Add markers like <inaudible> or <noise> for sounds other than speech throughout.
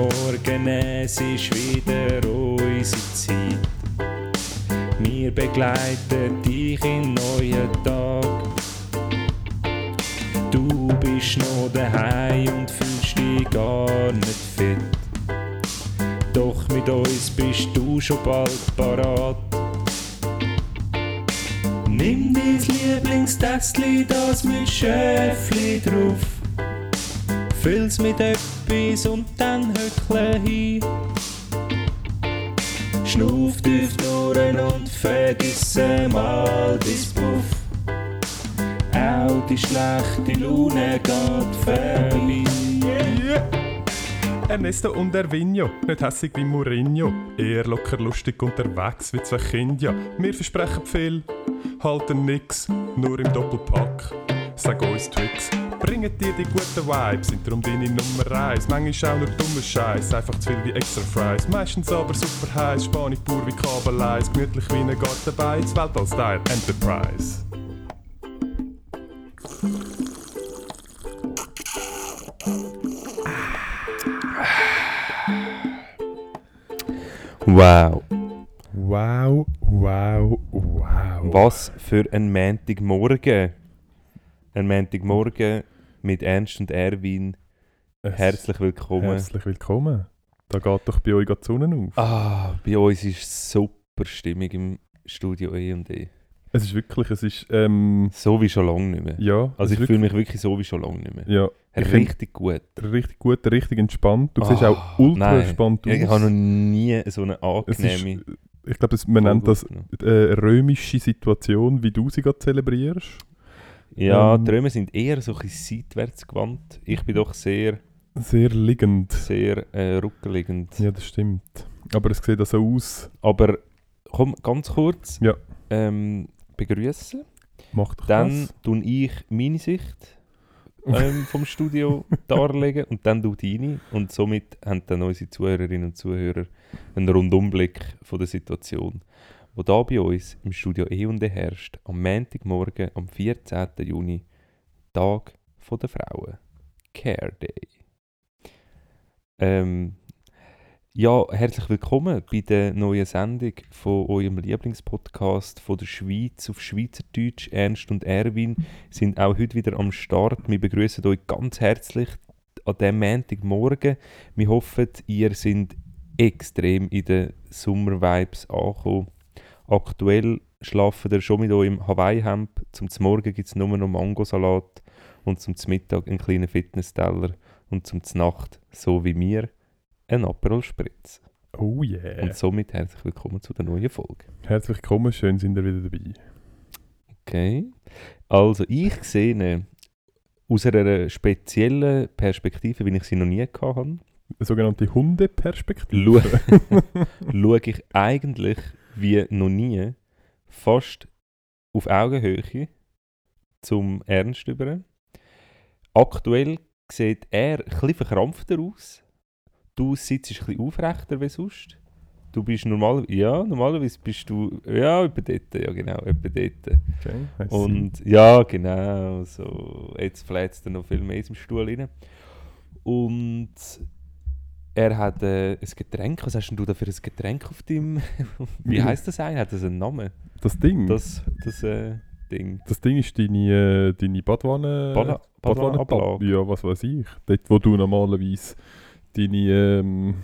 Montagmorgen, es ist wieder unsere Zeit. Wir begleiten dich in neuen Tag. Du bist noch daheim und fühlst dich gar nicht fit. Doch mit uns bist du schon bald parat. Nimm dein Lieblingstässchen, das mit Schäfli drauf. Füll's mit etwas und dann höckle hin. Schnuff tief durch und vergisse mal dein Puff. Auch die schlechte Laune geht vorbei. Ernesto und Ervinho, nicht hässig wie Mourinho, eher locker lustig unterwegs wie zwei Kinder. Wir versprechen viel, halten nix, nur im Doppelpack. Sag uns Tricks, bringen dir die guten Vibes, sind darum deine Nummer eins. Manchmal auch nur dummer Scheiß, einfach zu viel wie extra Fries. Meistens aber super heiß, Spanisch pur wie Kabeleis, gemütlich wie ein Gartenbeiz, Weltall-Style Enterprise. Wow, Wow, wow, wow. was für ein Montagmorgen. Ein Montagmorgen mit Ernst und Erwin. Es- Herzlich willkommen. Herzlich willkommen. Da geht doch bei euch die Sonne auf. Ah, bei uns ist super Stimmung im Studio E und E. Es ist wirklich, es ist, ähm, So wie schon lange nicht mehr. ja. Also ich fühle mich wirklich so wie schon lange nicht mehr. Ja, Richtig gut. richtig gut, richtig entspannt. Du siehst Ah, auch ultra nein. entspannt aus. Ich habe noch nie so eine es ist, angenehme ich glaube, man nennt das äh, römische Situation, wie du sie gerade zelebrierst. Ja, ähm, Römer sind eher so ein seitwärts gewandt. Ich bin doch sehr, Sehr liegend. sehr äh, rückenliegend. Ja, das stimmt. Aber es sieht auch so aus. Aber komm, ganz kurz. Ja. Ähm, begrüßen. Mach doch Dann das. tue ich meine Sicht <laughs> ähm, vom Studio darlegen und dann du deine. Und somit haben dann unsere Zuhörerinnen und Zuhörer einen Rundumblick von der Situation, wo da bei uns im Studio E und E herrscht, am Montagmorgen, am 14. Juni, Tag der Frauen. Care Day. Ähm, ja, herzlich willkommen bei der neuen Sendung von eurem Lieblingspodcast von der Schweiz auf Schweizerdeutsch. Ernst und Erwin sind auch heute wieder am Start. Wir begrüßen euch ganz herzlich an diesem Montagmorgen. Wir hoffen, ihr seid extrem in den Sommer-Vibes angekommen. Aktuell schlafen ihr schon mit eurem Hawaii-Hemd. Zum Morgen gibt es nur noch Mangosalat und zum Mittag einen kleinen Fitnessteller und zum Nacht, so wie mir, ein Aperol Spritz. Oh yeah. Und somit herzlich willkommen zu der neuen Folge. Herzlich willkommen, schön sind ihr wieder dabei. Okay. Also ich sehe aus einer speziellen Perspektive, wie ich sie noch nie hatte, Eine sogenannte Hundeperspektive. Schau- <laughs> schaue ich eigentlich wie noch nie fast auf Augenhöhe zum Ernst über. Aktuell sieht er etwas verkrampfter aus. Du sitzt bisschen aufrechter wie sonst. Du bist normal, ja, normalerweise bist du, ja, etwa dort, ja genau, etwa dort. Okay. Und ja, genau, so, jetzt flätzt er noch viel mehr im Stuhl rein. Und er hat äh, ein Getränk, was hast denn du da für ein Getränk auf dem, <laughs> wie heißt das eigentlich, hat das einen Namen? das Ding, Das, das äh, Ding. das Ding ist deine, äh, deine Badwanne... Bada- Badwanne- Badwannenablage. Ja, was weiß ich. Dort, wo du normalerweise deine... Ähm,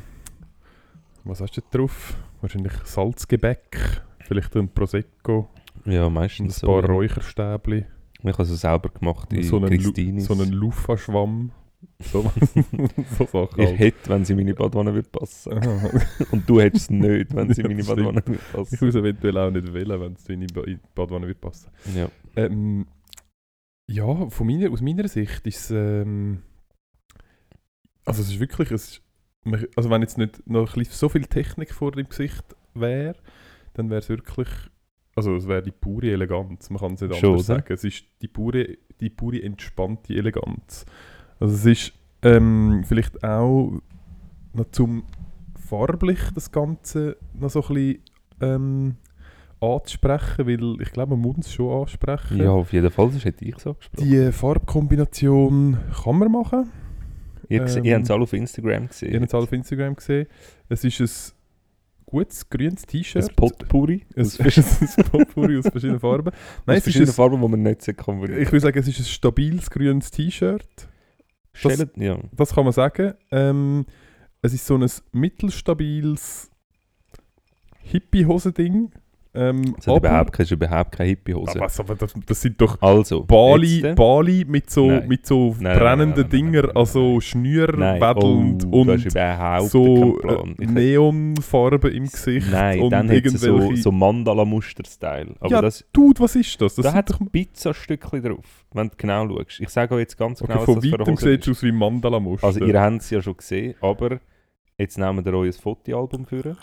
was hast du da drauf? Wahrscheinlich Salzgebäck, vielleicht ein Prosecco, Ja, ein meistens so. paar ja. Räucherstäbchen, Ich habe es selber gemacht in so einen, Christinis. so einen Lufa-Schwamm. So, <laughs> so Sachen ich halt. hätte, wenn sie in meine Badwanne würde passen. Und du hättest es nicht, wenn sie Ja, in meine. Badwanne würde Ich passen. muss eventuell auch nicht wählen, wenn es in die Ba- Badwanne wird passen. Ja. Ähm, ja, von meiner, aus meiner Sicht ist es. Ähm, also, es ist wirklich. Es ist, also, wenn jetzt nicht noch ein bisschen so viel Technik vor dem Gesicht wäre, dann wäre es wirklich. Also, es wäre die pure Eleganz. Man kann es nicht Schon, anders oder? sagen. Es ist die pure, die pure entspannte Eleganz. Also, es ist ähm, vielleicht auch noch zum farblich das Ganze noch so ein bisschen ähm, anzusprechen, weil ich glaube, man muss es schon ansprechen. ja, auf jeden Fall, das hätte ich so gesprochen. Die Farbkombination kann man machen. Ihr, ähm, ihr habt es alle auf Instagram gesehen. Ihr habt es alle auf Instagram gesehen. Es ist ein gutes grünes T-Shirt. Ein Potpourri. Es ist <laughs> ein Potpourri aus verschiedenen Farben. Nein, aus verschiedenen Farben, die man nicht sehen kann. Ich würde sagen, es ist ein stabiles grünes T-Shirt. Das, ja. das kann man sagen. Ähm, es ist so ein mittelstabiles Hippie-Hose-Ding. Ähm, das, ist überhaupt, das ist überhaupt keine Hippie-Hose. Was, aber das, das, sind doch also, Bali, Bali mit so, mit so nein, brennenden nein, nein, Dinger, also schnürwedelnd oh, und so <laughs> Neonfarben im Gesicht. Nein, und dann irgendwelche... so, so Mandala-Muster-Style. Ja, das, Dude, was ist das? das da hat doch Pizzastückchen drauf, wenn du genau schaust. Ich sage euch jetzt ganz genau, okay, was das für eine Hose sieht aus wie Mandala-Muster. Also ihr habt es ja schon gesehen, aber jetzt nehmen wir euch ein Fotoalbum für,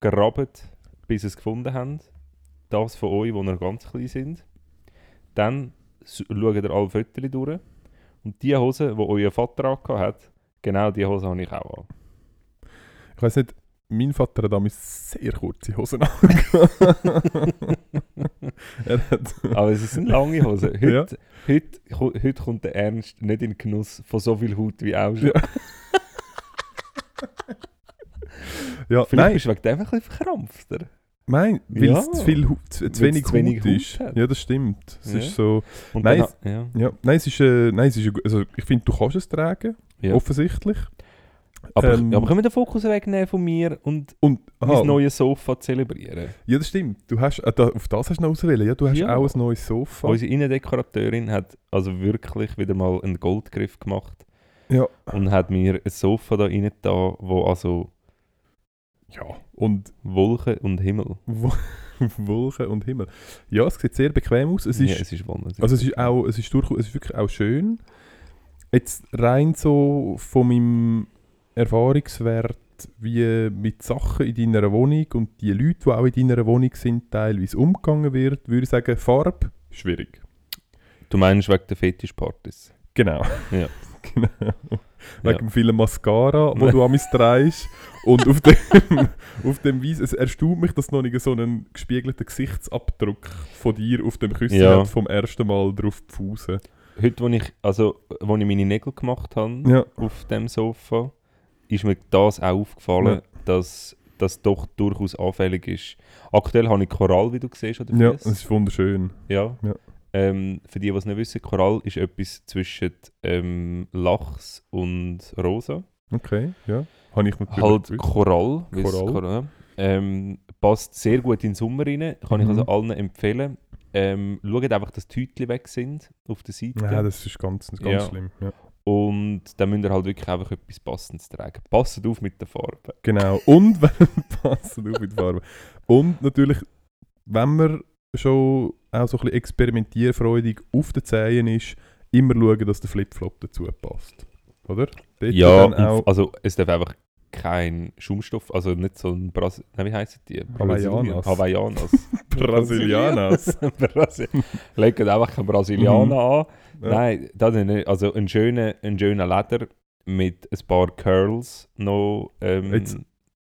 grabt bis ihr es gefunden habt. Das von euch, die noch ganz klein sind. Dann schaut ihr alle Fotos durch. Und die Hose, die euer Vater hat, genau diese Hose habe ich auch an. Ich weiß nicht, mein Vater hat damals sehr kurze Hosen <laughs> an. <laughs> Aber es sind lange Hosen. Heute, ja. heute, heute kommt der Ernst nicht in den Genuss von so viel Haut wie auch schon. Ja. <laughs> ja, Vielleicht nein. bist du wegen dem ein bisschen verkrampft. Nein, weil ja. es zu, viel, zu, zu wenig, zu wenig Haut ist. Hat. Ja, das stimmt. Es ja. ist so... nein, es, ja. ja. nein, es ist... Äh, nein, es ist also ich finde, du kannst es tragen, offensichtlich. Aber, ähm, aber können wir den Fokus wegnehmen von mir und, und mein neues Sofa zelebrieren? Ja, das stimmt. Du hast, äh, da, auf das hast du noch auswählen. Ja, du hast ja. auch ein neues Sofa. Unsere Innendekorateurin hat also wirklich wieder mal einen Goldgriff gemacht. Ja. Und hat mir ein Sofa da rein da, wo also ja, und Wolken und Himmel. <laughs> Wolken und Himmel. Ja, es sieht sehr bequem aus. Es ist, ja, es ist wunderbar. Also es ist auch, es ist, durchaus, es ist wirklich auch schön. Jetzt rein so von meinem Erfahrungswert, wie mit Sachen in deiner Wohnung und die Leute, die auch in deiner Wohnung sind, teilweise umgegangen wird, würde ich sagen, Farbe, schwierig. Du meinst wegen der Fetischpartys? Genau. Ja. <laughs> genau. Wegen ja. vielen Mascara, wo du an mich trägst. Und auf dem, <laughs> auf dem Weise, es erstaunt mich, dass noch nicht so einen gespiegelten Gesichtsabdruck von dir auf dem Küssen ja. hat, vom ersten Mal drauf pfusen. Heute, wo ich, also, wo ich meine Nägel gemacht habe, ja. auf dem Sofa, ist mir das auch aufgefallen, ja. dass das doch durchaus anfällig ist. Aktuell habe ich Korall, wie du siehst, oder Ja, das ist wunderschön. Ja. ja. Ähm, für die, die es nicht wissen, Korall ist etwas zwischen ähm, Lachs und Rosa. Okay, ja. Habe ich natürlich Halt gewusst. Korall. Korall. Korall ähm, passt sehr gut in den Sommer rein. Kann mhm. ich also allen empfehlen. Ähm, schaut einfach, dass die Hütchen weg sind auf der Seite. Ja, das ist ganz, ganz ja. schlimm. Ja. Und dann müsst ihr halt wirklich einfach etwas Passendes tragen. Passt auf mit der Farbe. Genau. Und <laughs> passt auf mit der Farbe. Und natürlich, wenn man schon auch so ein bisschen experimentierfreudig auf den Zehen ist, immer schauen, dass der Flipflop dazu passt. Oder? Dort ja, also es darf einfach kein Schaumstoff, also nicht so ein Brasil... Nein, wie heissen die? Hawaiianas. Hawaiianas. <laughs> Brasilianas. <laughs> Brasil Legt einfach kein Brasilianer mhm. an. Ja. Nein, das ist nicht. Also ein schöner, ein schöner Leder mit ein paar Curls noch. Ähm, Jetzt,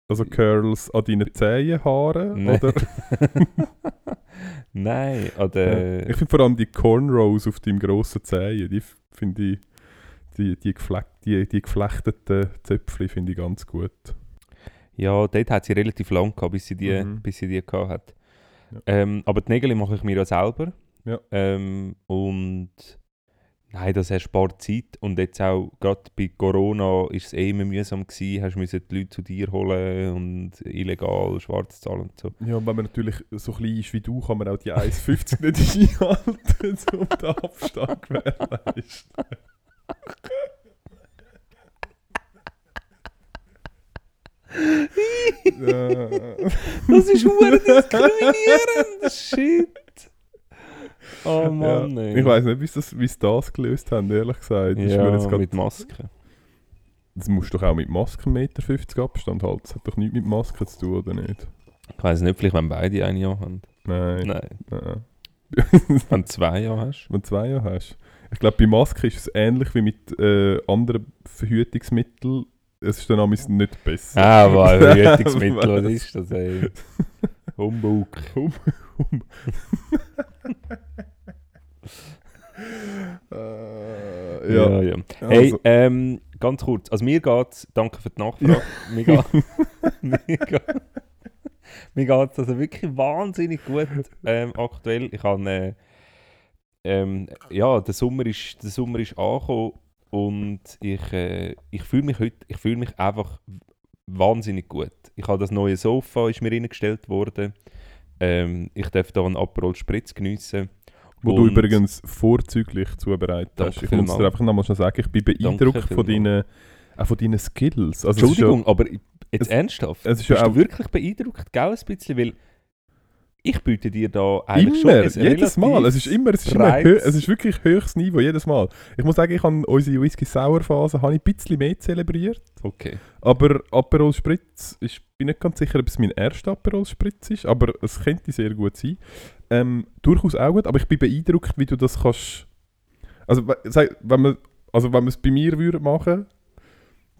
also Curls an deinen Zehenhaaren? Oder? <laughs> Nein, oder... Ja. Ich finde vor allem die Cornrows auf deinem grossen Zehen, die finde ich, die, die, geflecht, die, die geflechteten Zöpfchen finde ich ganz gut. Ja, dort hat sie relativ lang gehabt, bis sie die, mhm. bis sie die gehabt hat. Ja. Ähm, aber die Nägel mache ich mir ja selber. Ja. Ähm, und Nein, das erspart Zeit. Und jetzt auch, gerade bei Corona, ist es eh immer mühsam gewesen. Hast du die Leute zu dir holen und illegal schwarz zahlen und so. Ja, und wenn man natürlich so klein ist wie du, kann man auch die 1,50 nicht einhalten, <laughs> um den Abstand gewährleisten. <laughs> das ist hure diskriminierend. Shit. Oh Mann, ja. Ich weiß nicht, wie sie das, das gelöst haben, ehrlich gesagt. ja, mit Masken. Das musst du doch auch mit Masken 1,50 Meter Abstand halten. Das hat doch nichts mit Masken zu tun, oder nicht? Ich weiß nicht, vielleicht wenn beide ein Jahr haben. Nein. Nein. Nein. wenn du zwei Jahre hast. Wenn du zwei Jahre hast. Ich glaube, bei Masken ist es ähnlich wie mit äh, anderen Verhütungsmitteln. Es ist dann nicht besser. Ah, aber <laughs> Verhütungsmittel, was <laughs> ist das, ey? <laughs> Humbug. Hum, hum. Uh, ja. ja, ja. Hey, also. ähm, ganz kurz. Also mir geht's, danke für die Nachfrage, mir geht <laughs> mir geht, mir geht's also wirklich wahnsinnig gut ähm, aktuell. Ich habe, äh, ähm, ja, der Sommer ist, der Sommer ist angekommen und ich, äh, ich fühle mich heute, ich fühle mich einfach wahnsinnig gut. Ich habe das neue Sofa, ist mir reingestellt worden. Ähm, ich darf da einen Aperol Spritz geniessen. Wo du übrigens vorzüglich zubereitet hast. Ich muss dir einfach nochmal schnell sagen, ich bin beeindruckt von deinen, auch von deinen Skills. Also es ist Entschuldigung, aber jetzt es- ernsthaft. es ist ja du auch- wirklich beeindruckt, gell, ein bisschen? Weil ich biete dir da eigentlich schon immer, ein jedes Mal. Es ist immer, es ist, immer es ist wirklich höchstes Niveau, jedes Mal. Ich muss sagen, ich habe unsere ich ein bisschen mehr zelebriert. Okay. Aber Aperol Spritz, ich bin nicht ganz sicher, ob es mein erster Aperol Spritz ist, aber es könnte sehr gut sein. Ähm, durchaus auch gut, aber ich bin beeindruckt, wie du das kannst. Also, wenn man, also wenn man es bei mir würde machen,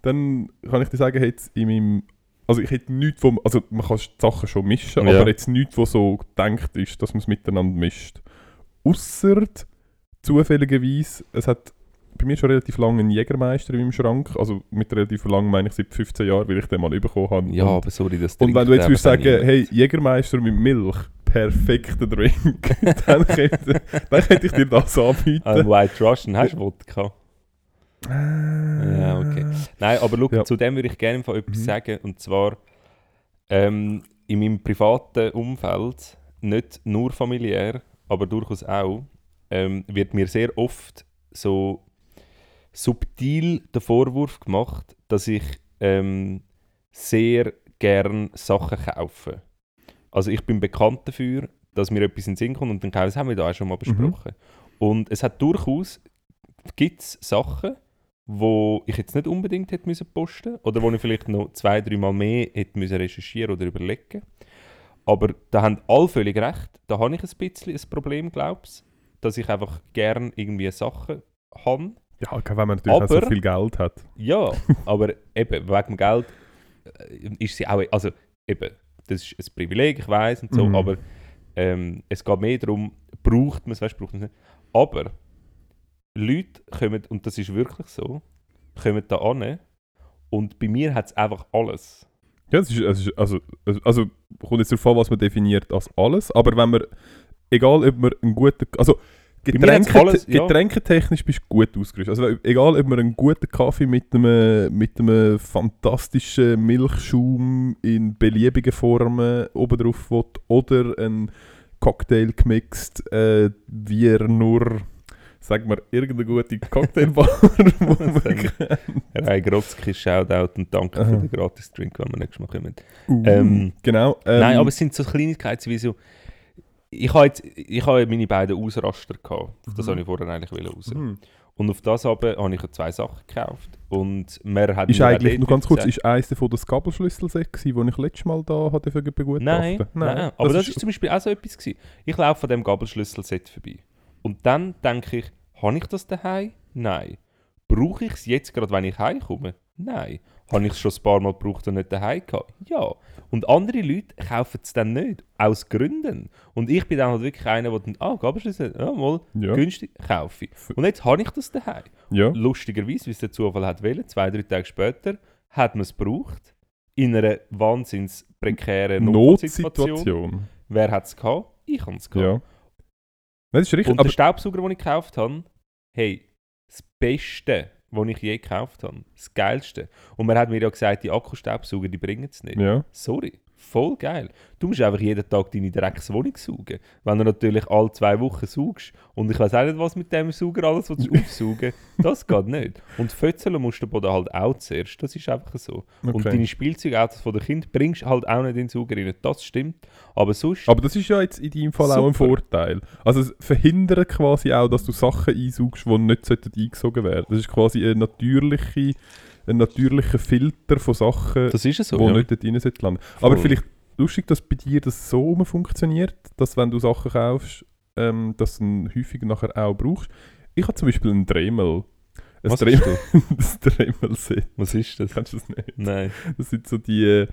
dann kann ich dir sagen, hätte in meinem, also ich hätte nichts, wo, also man kann die Sachen schon mischen, Ja. aber jetzt nichts, wo so gedacht ist, dass man es miteinander mischt. Ausser zufälligerweise, es hat bei mir schon relativ lange einen Jägermeister in meinem Schrank. Also mit relativ lang meine ich seit 15 Jahren, weil ich den mal bekommen habe. Ja, und, aber sorry, das und wenn du jetzt würdest sagen, hey, Jägermeister mit Milch, perfekter Drink, <laughs> dann, könnte, dann könnte ich dir das <laughs> anbieten. Ein White Russian, hast du Wodka? Ja, Ja, okay. Nein, aber schau, Ja. zu dem würde ich gerne etwas Mhm. sagen. Und zwar ähm, in meinem privaten Umfeld, nicht nur familiär, aber durchaus auch, ähm, wird mir sehr oft so subtil der Vorwurf gemacht, dass ich ähm, sehr gern Sachen kaufe. Also ich bin bekannt dafür, dass mir etwas in den Sinn kommt und dann kaufe ich, das haben wir da auch schon mal besprochen. Und es hat durchaus, gibt's Sachen, wo ich jetzt nicht unbedingt hätte müssen posten oder wo ich vielleicht noch zwei, dreimal mehr hätte müssen recherchieren oder überlegen. Aber da haben alle völlig recht. Da habe ich ein bisschen ein Problem, glaube ich, dass ich einfach gern irgendwie Sachen habe. Ja, wenn man natürlich auch so Aber- viel Geld hat. Ja, <laughs> aber eben, wegen dem Geld äh, ist sie auch, also eben, das ist ein Privileg, ich weiß und so, Mhm. aber ähm, es geht mehr darum, braucht man es, weißt du, braucht man es nicht. Aber Leute kommen, und das ist wirklich so, kommen da an und bei mir hat es einfach alles. Ja, es ist, es ist, also, also, kommt jetzt darauf an, was man definiert als alles, aber wenn man, egal ob man einen guten, also Getränke, alles, ja. getränketechnisch bist du gut ausgerüstet. Also egal, ob man einen guten Kaffee mit einem, mit einem fantastischen Milchschaum in beliebigen Formen oben drauf will, oder einen Cocktail gemixt, äh, wie er nur, sag mal, irgendeine gute Cocktailbar, <laughs> wo man. Herr Grotzki, Shoutout und danke Aha. für den Gratis-Drink, wenn wir nächstes Mal kommen. Uh, Ähm, genau. ähm, Nein, aber es sind so Kleinigkeiten wie so. Ich habe jetzt ich habe meine beiden Ausraster gehabt. Auf das Mhm. wollte ich vorher eigentlich raus. mhm. Und auf das aber habe ich zwei Sachen gekauft. Und mehr hat Ist mir eigentlich, nur ganz kurz, gesagt- ist eines davon das Gabelschlüsselset gewesen, das ich letztes Mal da hatte für begutachten? Nein, nein, aber das, ist zum Beispiel auch so etwas gewesen. Ich laufe von dem Gabelschlüsselset vorbei. Und dann denke ich, habe ich das daheim? Nein. Brauche ich es jetzt gerade, wenn ich heimkomme? Nein. Habe ich es schon ein paar Mal gebraucht und nicht daheim gehabt? Ja. Und andere Leute kaufen es dann nicht. Aus Gründen. Und ich bin dann halt wirklich einer, der dann, ah, Gabelschlüssel, ja, mal, Ja, günstig, kaufe ich. Und jetzt habe ich das daheim. ja. Lustigerweise, wie es der Zufall hat wollen, zwei, drei Tage später, hat man es gebraucht. In einer wahnsinns prekären Notsituation. Notsituation. Wer hat es gehabt? Ich habe es gehabt. Ja. Nein, Das ist richtig, Und aber der Staubsauger, den ich gekauft habe, hey, das Beste, was ich je gekauft habe. Das Geilste. Und man hat mir ja gesagt, die Akkustaubsauger, die bringen es nicht. ja. Sorry, voll geil. Du musst einfach jeden Tag deine Dreckswohnung saugen. Wenn du natürlich alle zwei Wochen saugst und ich weiß auch nicht, was mit dem Sauger alles willst <laughs> aufsaugen das geht nicht. Und fötzeln musst du den Boden halt auch zuerst. Das ist einfach so. Und Okay. deine Spielzeugautos von den Kindern bringst halt auch nicht in den Sauger rein. Das stimmt. Aber sonst... Aber das ist ja jetzt in deinem Fall auch ein Super. Vorteil. Also es verhindert quasi auch, dass du Sachen einsaugst, die nicht sollten eingesogen werden. Das ist quasi eine natürliche, ein natürlicher Filter von Sachen, das ist so. die ja. nicht dort rein sollten landen. Aber Voll. vielleicht lustig, dass bei dir das so funktioniert, dass wenn du Sachen kaufst, ähm, dass du ihn häufig nachher auch brauchst. Ich habe zum Beispiel einen Dremel. Ein Was Dremel, hast du? <laughs> das Dremel-Set. Was ist das? Kennst du das nicht? Nein. Das sind so die äh,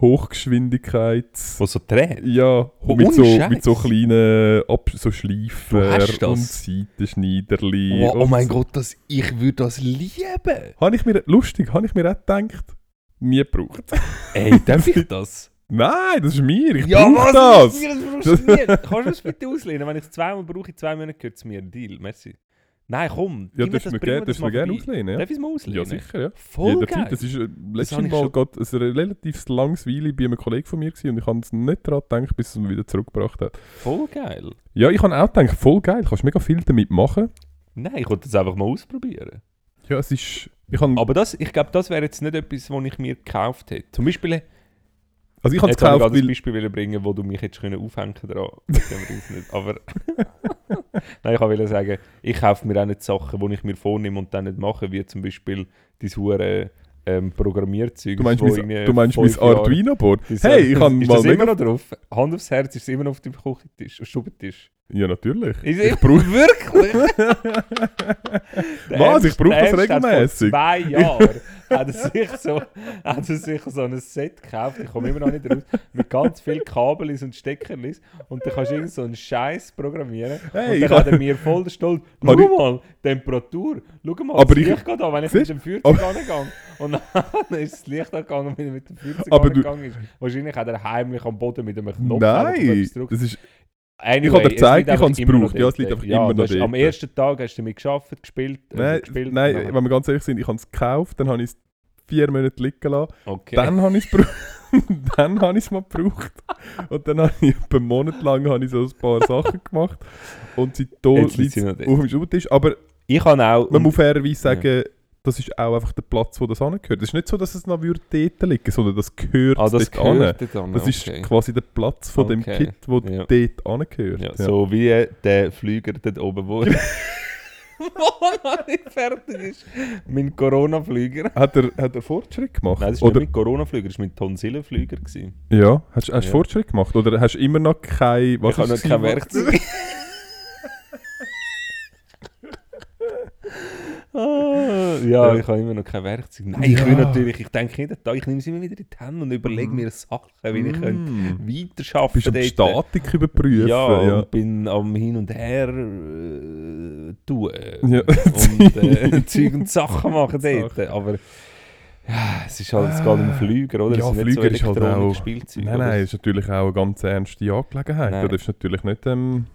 Hochgeschwindigkeits... Was so dreht? Ja, Oh, mit, so, mit so kleinen Ab so Schleifer und Seitenschneiderli. Oh, oh und mein so. Gott, das, ich würde das lieben. Habe ich mir, lustig, habe ich mir auch gedacht, nie gebraucht. Ey, darf ich <laughs> das? Nein, das ist mir, ich ja, brauche das. Mir, das brauchst du nie. Kannst du das bitte <laughs> auslehnen? Wenn ich es zweimal brauche, in zwei Monaten gehört es mir. Deal, merci. Nein, komm. Ja, mir darfst du mir, gerne- du mir gerne auslehnen, ja? Darf ich es mal Ja, auslehnen? sicher, ja. Voll Jederzeit. geil. Das ist äh, letztes Mal gerade ein relativ langes Weile bei einem Kollegen von mir gewesen und ich habe es nicht daran gedacht, bis es wieder zurückgebracht hat. Voll geil. Ja, ich habe auch gedacht, voll geil, du kannst mega viel damit machen. Nein, ich wollte das einfach mal ausprobieren. Ja, es ist... Ich Aber das, ich glaube, das wäre jetzt nicht etwas, was ich mir gekauft hätte. Zum Beispiel, also ich habe es jetzt habe ich gekauft, weil... Beispiel wollen bringen, wo du mich hättest können aufhängen dran. Das können wir uns nicht. Aber <laughs> Nein, ich wollte sagen, ich kaufe mir auch nicht Sachen, die ich mir vornehme und dann nicht mache, wie zum Beispiel dein hure ähm, Programmierzeug. Du meinst mein, du meinst mein Arduino-Board? Hey, ich Ar- kann Ist mal das immer noch drauf? Hand aufs Herz, ist es immer noch auf dem Küchentisch, Stubentisch? Ja, natürlich. Ist Ich brauche... wirklich? <laughs> Was? Ich brauche das regelmäßig. Vor zwei Jahren hat er, sich so, hat er sich so ein Set gekauft, ich komme immer noch nicht raus, mit ganz vielen Kabels und Steckerlis und dann kannst du irgend so einen Scheiß programmieren Hey, und dann hat er mir voll der Stolz, <laughs> schau mal, Temperatur, schau mal, Aber das ich- Licht geht an, wenn ich mit dem du? Feuerzeug angehe. Und dann <laughs> ist das Licht angegangen, wenn er mit dem Feuerzeug Aber du- angegangen ist. Wahrscheinlich hat er heimlich am Boden mit einem Knopf Nein, das ist... Anyway, Ich habe dir gezeigt, ich habe es immer gebraucht. Ja, es liegt dort. einfach immer du noch hast- Am dort. ersten Tag hast du damit geschafft, gespielt, äh, Nein, gespielt. nein, dann- wenn wir ganz ehrlich sind, ich habe es gekauft, dann habe ich es vier Monate liegen lassen. okay. Dann habe ich es gebraucht. <laughs> dann habe ich es mal gebraucht. Und dann habe ich einen Monat lang habe ich so ein paar Sachen gemacht. Und seitdem liegt es auf dort. dem Schubtisch. Aber ich kann auch. man muss fairerweise sagen, das ist auch einfach der Platz, wo das angehört. Es ist nicht so, dass es noch würde dort liegen sondern das gehört ah, das dort an. dort an. Das okay. ist quasi der Platz von dem Okay. Kit, wo Ja. dort angehört. ja, So wie der Flüger dort oben, wo. <laughs> wo noch nicht fertig ist. Mein Corona-Flüger. Hat, er, hat er Fortschritt gemacht? Nein, das ist Oder, nicht mein Corona-Flüger, das war mein Tonsillenflüger. ja, hast, du Ja. Fortschritt gemacht? Oder hast du immer noch kein... Was ich habe noch kein? Werkzeug. <laughs> Ah, ja, ich habe immer noch kein Werkzeug. Nein, ich will natürlich, ich denke jeden Tag, ich nehme sie immer wieder in die Hände und überlege Mhm. mir Sachen, wie ich könnte Mm. weiterschaffen Bist du. Statik überprüfen? Ja, ja. und bin am Hin und Her äh, tun. Ja. Und äh, <laughs> Zeug und Sachen machen dort. Aber ja, es ist halt, es geht um Flüger, oder? Ja, es nicht Flüger ist so halt elektronische auch- Spielzeuge. Nein, nein, ist natürlich auch eine ganz ernste Angelegenheit. Nein. Du darfst natürlich nicht... Ähm,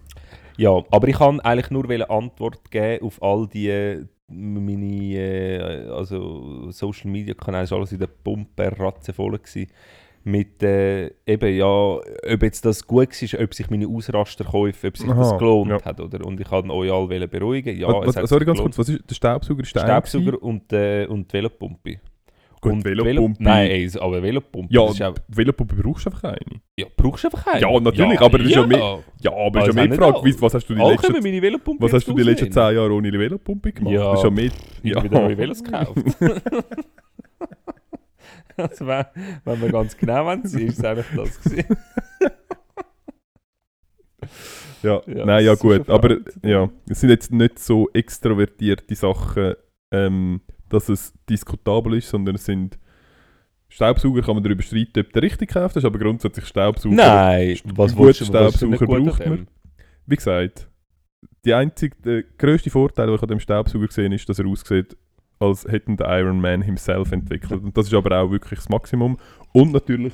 Ja, aber ich kann eigentlich nur eine Antwort geben auf all die meine äh, also Social Media Kanäle, ist alles in der Pumpe ratze voll gewesen. Mit äh, eben ja, ob jetzt das gut war, ob sich meine Ausrasterkäufe, ob sich Aha, das gelohnt ja. hat, oder? Und ich kann euch alle beruhigen. Ja, was, es hat was, sorry, ganz gelohnt. kurz, was ist der Staubsauger? Ist der Staubsauger und, äh, und die Velopumpe. Gut, und Velopumpe- Velo- Nein, ey, aber Velopumpe. Ja, auch, Velopumpe brauchst du einfach eine. ja, brauchst du einfach eine. Ja, natürlich, aber das ist ja mehr- Ja, aber Also ist ja mehr die nicht Frage, wie, was hast du die Alle letzten, meine Velopumpe was hast du die letzten auslehnen. 10 Jahre ohne Velopumpe gemacht? Ja. Das ist ja mehr... Ich Ja. habe wieder neue Velos gekauft. <laughs> also wenn, wenn wir ganz genau wollen, ist es eigentlich das gewesen. <laughs> Ja, Ja, nein, ja gut, aber ja, es sind jetzt nicht so extrovertierte Sachen, ähm, dass es diskutabel ist, sondern es sind Staubsauger kann man darüber streiten, ob der richtig gekauft ist, aber grundsätzlich Staubsauger. Nein, was Gut, Staubsauger braucht an man. Wie gesagt, die einzige, der grösste Vorteil, den ich an dem Staubsauger gesehen ist, dass er aussieht, als hätten der Iron Man himself entwickelt. Und das ist aber auch wirklich das Maximum. Und natürlich,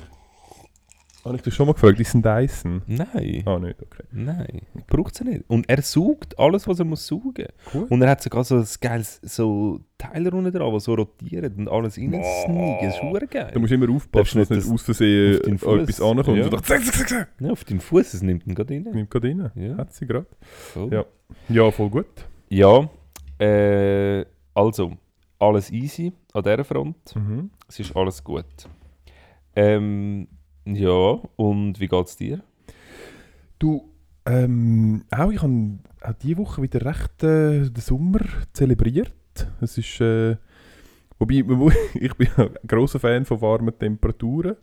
habe ich dich schon mal gefragt, ist ein Dyson? Nein, Ah, nicht, okay. nein, braucht es nicht. Und er saugt alles, was er muss saugen. Cool. Und er hat sogar so ein geiles so Teil unten dran, das so rotiert und alles reinsneaken. Das ist Wow. hure geil. Da musst du immer aufpassen, dass nicht das aus Versehen deinen Fuß- etwas ankommt. Ja. Und du zack, zack, zack. Ja, auf deinem Fuß, es nimmt ihn gerade rein. Nimmt gerade rein. Ja. Hat sie gerade. Voll. Ja. Ja, voll gut. Ja, äh, also, alles easy an dieser Front. Mhm. Es ist alles gut. Ähm, ja, und wie geht's dir? Du, ähm, auch ich habe auch diese Woche wieder recht äh, den Sommer zelebriert. Es ist, äh, wobei, <laughs> ich bin ein grosser Fan von warmen Temperaturen.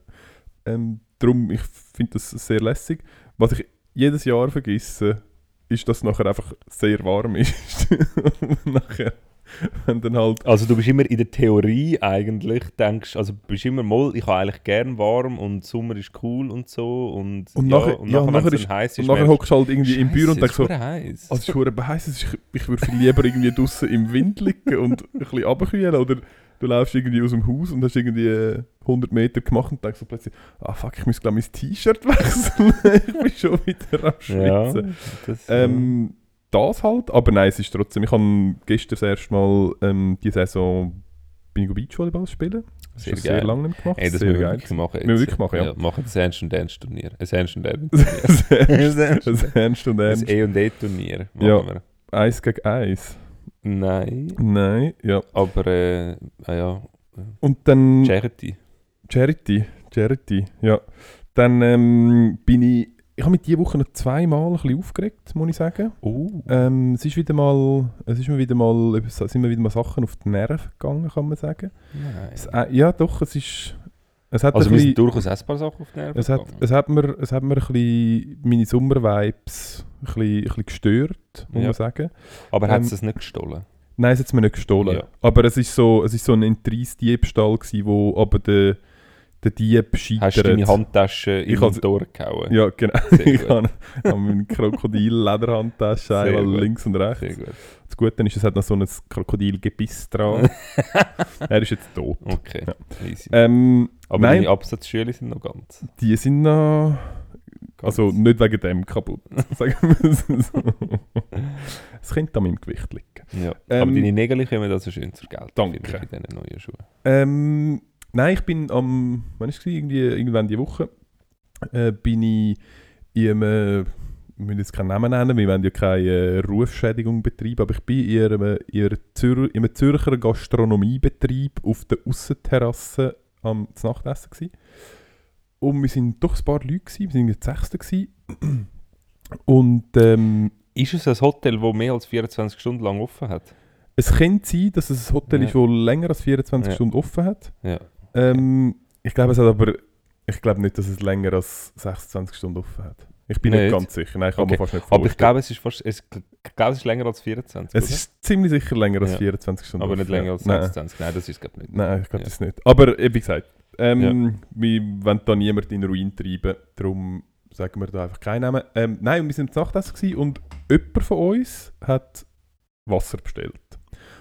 Ähm, darum, ich finde das sehr lässig. Was ich jedes Jahr vergesse, ist, dass es nachher einfach sehr warm ist. <laughs> Und nachher, wenn dann halt... Also du bist immer in der Theorie eigentlich, denkst, also du bist immer mal, ich habe eigentlich gern warm und Sommer ist cool und so und, Und ja, nachher- und ja, nachher, nachher wenn es ist- heiß ist, Und nachher hockst du halt irgendwie du, im Büro und «Scheisse, denkst so, es ist verdammt heiß. also es ist heiß, ist- ich würde viel lieber irgendwie draußen im Wind liegen und ein bisschen runterkühlen oder du läufst irgendwie aus dem Haus und hast irgendwie äh, 100 Meter gemacht und denkst so plötzlich, ah fuck, ich muss glaube mein T-Shirt <laughs> wechseln, ich bin schon wieder am ja, Schwitzen. das, Ähm, das halt, aber nein, es ist trotzdem, ich habe gestern das erste Mal ähm, die Saison bin ich Beachvolleyball spielen. Das Sehr sehr lange nicht gemacht. Ey, das sehr wir geil. wirklich machen. Müssen wir wirklich machen, ja. machen das Ernst und Ernst Turnier. Ein Ernst und Ernst Das <laughs> Turnier. Das Ernst und Das Ernst. E und E Turnier machen Ja. wir. Eins gegen eins. Nein, Nein, ja. aber äh, ah ja, Und dann Charity. Charity. Charity, ja. Dann ähm, bin ich, ich habe mich diese Woche noch zweimal ein bisschen aufgeregt, muss ich sagen. Oh. Ähm, es ist wieder mal, es ist mir wieder mal, es sind mir wieder mal Sachen auf die Nerven gegangen, kann man sagen. Es, Nein. äh, ja, doch, es ist, es hat Also wir bisschen, sind durchaus essbare Sachen auf Nerven es hat, es hat mir, es hat mir ein bisschen meine Sommervibes ein bisschen, ein bisschen gestört, muss Ja. man sagen. Aber hat ähm, es das nicht gestohlen? Nein, es hat es mir nicht gestohlen. Ja. Aber es ist so, es ist so ein Entreiss-Diebstahl gewesen, wo aber der, der Dieb scheitert. Hast du deine Handtasche in den Tor gehauen? Ja, genau. <laughs> Ich habe habe meine Krokodil-Lederhandtasche Sehr einmal gut. links und rechts. Sehr gut. Das Gute ist, es hat noch so ein Krokodilgebiss dran. <laughs> er ist jetzt tot. Okay, Ja. Ähm, Aber nein. deine Absatzschüler sind noch ganz. die sind noch... ganz Also nicht wegen dem kaputt, <laughs> sagen wir es so. Es könnte an meinem Gewicht liegen. ja. ähm, Aber deine Nägel kommen also schön zur Geltung. Danke. In diesen neuen Schuhen. Ähm, nein, ich bin am, wann ist es irgendwie irgendwann die Woche, äh, bin ich in einem, wir müssen jetzt keinen Namen nennen, wir wollen ja keine äh, Rufschädigung betreiben, aber ich bin in einem, in einer Zür in einem Zürcher Gastronomiebetrieb auf der Aussenterrasse am Nachtessen gewesen. Und wir sind doch ein paar Leute gewesen, wir sind jetzt Sechste gewesen. <clears throat> Und ähm, Ist es ein Hotel, das mehr als 24 Stunden lang offen hat? es könnte sein, dass es ein Hotel Ja. ist, das länger als 24 Ja. Stunden offen hat. Ja. Ähm, ich glaube, es hat aber. Ich glaube nicht, dass es länger als 26 Stunden offen hat. Ich bin nicht, Nicht? ganz sicher. Nein, ich kann Okay. mir fast nicht Aber ich vorstellen. glaube, es ist fast, es, ich glaube, es ist länger als 24. es oder? ist ziemlich sicher länger als Ja. 24 Stunden aber offen. nicht länger als Nein. 26. Nein, das ist glaube nicht. Nein, ich glaube Ja. das nicht. Aber äh, wie gesagt, ähm, wir wollen da niemand in Ruin treiben. Darum sagen wir da einfach keinen Namen. Ähm, nein, und wir sind das gewesen und jemand von uns hat Wasser bestellt.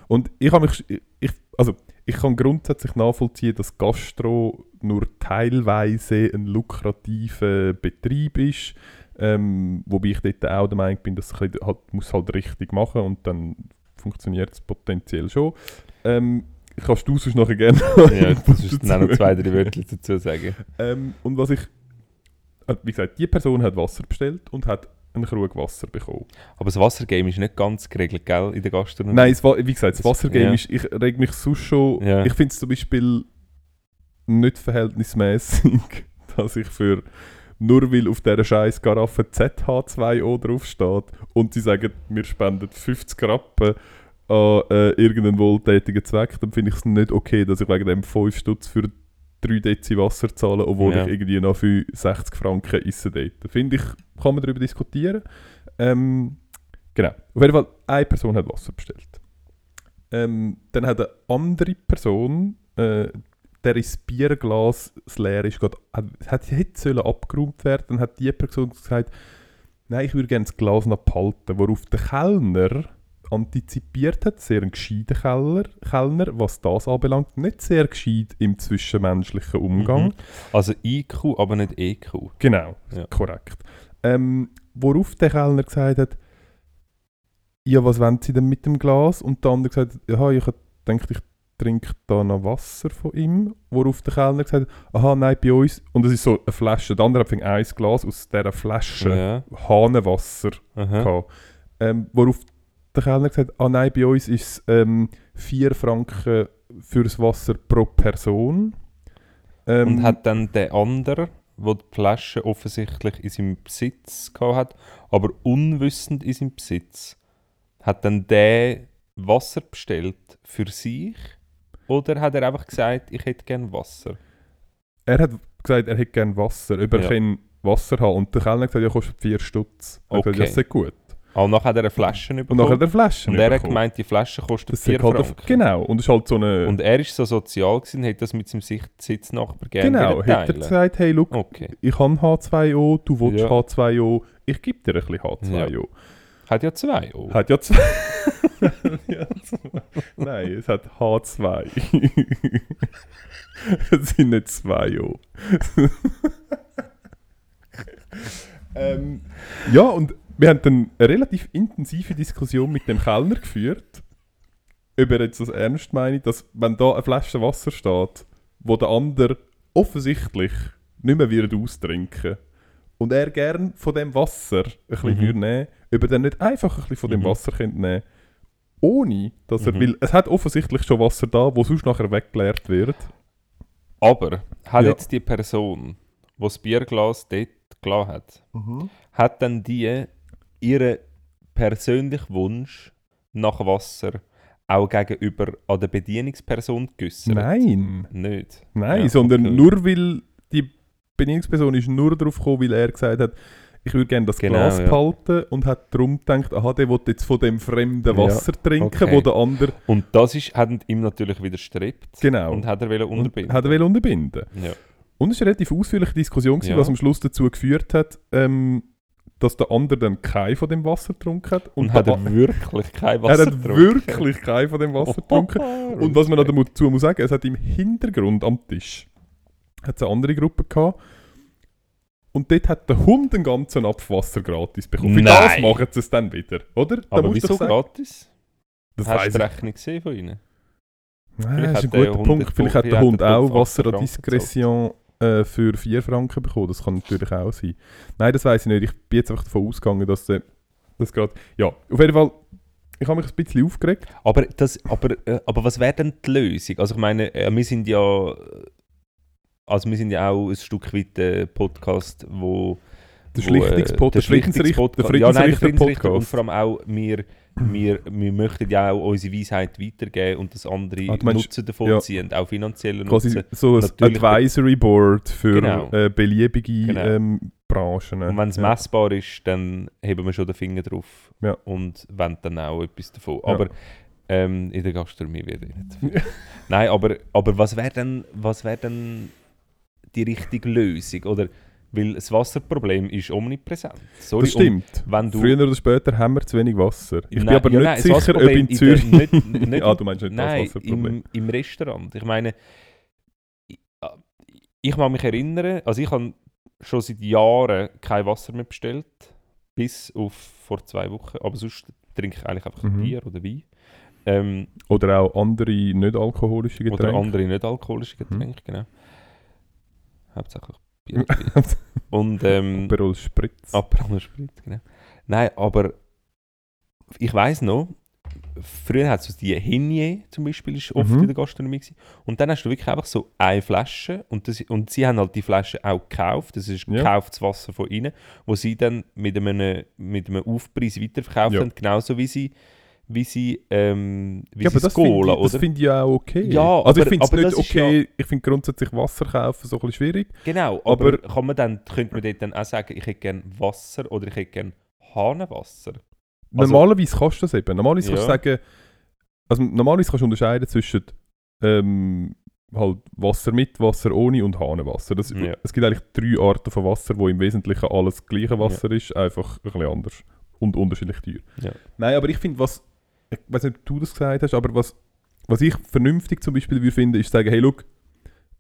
Und ich habe mich, ich, also ich kann grundsätzlich nachvollziehen, dass Gastro nur teilweise ein lukrativer Betrieb ist. Ähm, wobei ich dort auch der Meinung bin, dass ich halt, muss halt richtig machen und dann funktioniert es potenziell schon. Ähm, kannst du sonst nachher gerne <laughs> Ja, <laughs> das ist dann auch noch zwei, drei Wörter dazu sagen. ähm, und was ich, äh, wie gesagt, die Person hat Wasser bestellt und hat einen Krug Wasser bekommen. Aber das Wassergame ist nicht ganz geregelt, gell, in der Gastronomie? Nein, es, wie gesagt, das Das- Wassergame ja. ist, ich reg mich sonst schon, Ja. ich finde es zum Beispiel nicht verhältnismäßig, <laughs> dass ich für, nur weil auf dieser scheiß Garaffe ZH2O draufsteht und sie sagen, wir spenden 50 Rappen an äh, irgendeinen wohltätigen Zweck, dann finde ich es nicht okay, dass ich wegen dem 5 Stutz für 3 Dezi Wasser zahle, obwohl Ja. ich irgendwie noch für 60 Franken esse dort. Finde ich, kann man darüber diskutieren. Ähm, genau. Auf jeden Fall, eine Person hat Wasser bestellt. Ähm, dann hat eine andere Person, äh, der ins Bierglas das leer ist, gerade, hat, hätte abgeräumt werden, dann hat die Person gesagt, nein, ich würde gerne das Glas noch behalten, worauf der Kellner antizipiert hat, sehr ein gescheiter Kellner, Kellner, was das anbelangt, nicht sehr gescheit im zwischenmenschlichen Umgang. Mhm. Also IQ, aber nicht EQ. Genau, Ja. korrekt. Ähm, worauf der Kellner gesagt hat, ja, was wollen Sie denn mit dem Glas? Und der andere gesagt hat, ja, ich denke, ich trinke da noch Wasser von ihm. Worauf der Kellner gesagt hat, aha, nein, bei uns, und das ist so eine Flasche, der andere hat ein Glas aus dieser Flasche Ja. Hahnenwasser. Ähm, worauf der Kellner gesagt ah nein, bei uns ist es ähm, 4 Franken fürs Wasser pro Person. Ähm, Und hat dann der andere, der die Flasche offensichtlich in seinem Besitz hat, aber unwissend in seinem Besitz, hat dann der Wasser bestellt für sich? Oder hat er einfach gesagt, ich hätte gerne Wasser? Er hat gesagt, er hätte gerne Wasser, ob er Ja. Wasser haben Und der Kellner hat gesagt, ja, kostet 4 Stutz. Er hat gesagt, Okay. ja, sehr gut. Auch nachher hat er eine Flasche Und bekommen. nachher der Flaschen Und er hat bekommen. gemeint, die Flasche kostet Das 4 sind halt Franken. auf, genau, und es ist halt so eine... Und er ist so sozial gewesen, hat das mit seinem Sitznachbar gerne genau, hat er gesagt, hey, look, Okay. ich habe H2O, du willst Ja. H2O, ich gebe dir ein bisschen H2O. Hat ja zwei. Oh. Hat ja zwei. <laughs> ja, zwei. Nein, es hat H2. <laughs> es sind nicht zwei O. <laughs> ähm, ja, und wir haben dann eine relativ intensive Diskussion mit dem Kellner geführt, ob er jetzt das ernst meint, dass wenn da eine Flasche Wasser steht, wo der andere offensichtlich nicht mehr wird austrinken und er gern von dem Wasser ein bisschen Mhm. würde nehmen, ob er dann nicht einfach ein bisschen von dem Mhm. Wasser könnte nehmen ohne dass er Mhm. will. Es hat offensichtlich schon Wasser da, wo sonst nachher weggeleert wird. Aber hat Ja. jetzt die Person, die das Bierglas dort gelassen hat, hat dann die ihren persönlichen Wunsch nach Wasser auch gegenüber an der Bedienungsperson geäussert? Nein, Nicht? nein, Ja, sondern okay. nur weil die Bedienungsperson ist nur darauf gekommen, weil er gesagt hat, ich würde gerne das Genau, Glas ja. behalten und hat darum gedacht, aha, der will jetzt von dem fremden Ja, Wasser trinken, okay. wo der andere Und das ist, hat ihm natürlich widerstrebt. genau Und hat er wollen und unterbinden. hat er will unterbinden. ja. Und es war eine relativ ausführliche Diskussion, gewesen, Ja. was am Schluss dazu geführt hat, ähm, dass der andere dann kein von dem Wasser getrunken hat. Und, Und, hat er wirklich kein <laughs> er Wasser hat getrunken? wirklich kein von dem Wasser getrunken. <laughs> Und was man dazu muss sagen, es hat im Hintergrund am Tisch hat eine andere Gruppe gehabt. Und dort hat der Hund den ganzen Napf Wasser gratis bekommen. Für das machen sie es dann wieder, oder? Da Aber wieso gratis? Das Hast du die. Rechnung gesehen von ihnen? Nein, das ist ein guter Punkt. Vielleicht hat der Hund auch Wasser 18 an Diskretion äh, für 4 Franken bekommen. Das kann natürlich auch sein. Nein, das weiß ich nicht. Ich bin jetzt einfach davon ausgegangen, dass der das gerade... Ja, auf jeden Fall, ich habe mich ein bisschen aufgeregt. Aber, das, aber, äh, aber was wäre denn die Lösung? Also ich meine, äh, wir sind ja also wir sind ja auch ein Stück weit ein Podcast, wo Der äh, der Friedensrichter- der ja, nein, der Friedensrichter-Podcast. Friedensrichter und vor allem auch wir, wir, wir möchten ja auch unsere Weisheit weitergeben und das andere Ah, meinst- Nutzen davon ja. ziehen, auch finanziellen Nutzen. so ein Natürlich- Advisory Board für Genau. äh, beliebige Genau. ähm, Branchen. Und wenn es ja. messbar ist, dann heben wir schon den Finger drauf Ja. und wollen dann auch etwas davon. Aber ähm, in der Gastronomie wird eh nicht. Nein, aber, aber was wäre denn, was wär denn die richtige Lösung? Oder, weil das Wasserproblem ist omnipräsent. Sorry, Das stimmt. Wenn du, Früher oder später haben wir zu wenig Wasser. Ich bin Nein, aber ja, nicht nein, das sicher, ob in der- Zürich... nicht, <laughs> nicht ah, du meinst nicht Nein, das Wasserproblem. im, im Restaurant. Ich meine, ich, ich mag mich erinnern, also ich habe schon seit Jahren kein Wasser mehr bestellt, bis auf vor zwei Wochen. Aber sonst trinke ich eigentlich einfach Mhm. Bier oder Wein. Ähm, Oder auch andere nicht-alkoholische oder Getränke. andere nicht alkoholische Mhm. Getränke, genau. Hauptsächlich Bier. <laughs> Und ähm, Aperol Spritz. Aperol Sprit, genau. Nein, aber ich weiß noch, früher hat es die Henier zum Beispiel, ist oft Mhm. in der Gastronomie gewesen. Und dann hast du wirklich einfach so eine Flasche und, das, und sie haben halt die Flasche auch gekauft, das ist Ja. gekauftes Wasser von ihnen, wo sie dann mit einem, mit einem Aufpreis weiterverkauft Ja. haben, genauso wie sie wie sie, ähm, wie ja, sie aber das finde Cola, ich, das oder? find ich auch okay. Ja, also ich aber- finde es nicht das okay, ich finde grundsätzlich Wasser kaufen so ein bisschen schwierig. Genau, aber, aber- kann man dann, könnte man dort dann auch sagen, ich hätte gerne Wasser oder ich hätte gerne Hahnenwasser? Also- normalerweise kannst du das eben. Normalerweise kannst du Ja. sagen, also normalerweise kannst du unterscheiden zwischen ähm, halt Wasser mit, Wasser ohne und Hahnenwasser. Das, Ja. Es gibt eigentlich drei Arten von Wasser, wo im Wesentlichen alles das gleiche Wasser ist, einfach ein bisschen anders und unterschiedlich teuer. Ja. Nein, aber ich finde, was, ich weiß nicht, ob du das gesagt hast, aber was, was ich vernünftig zum Beispiel würde finden, ist sagen, hey, look,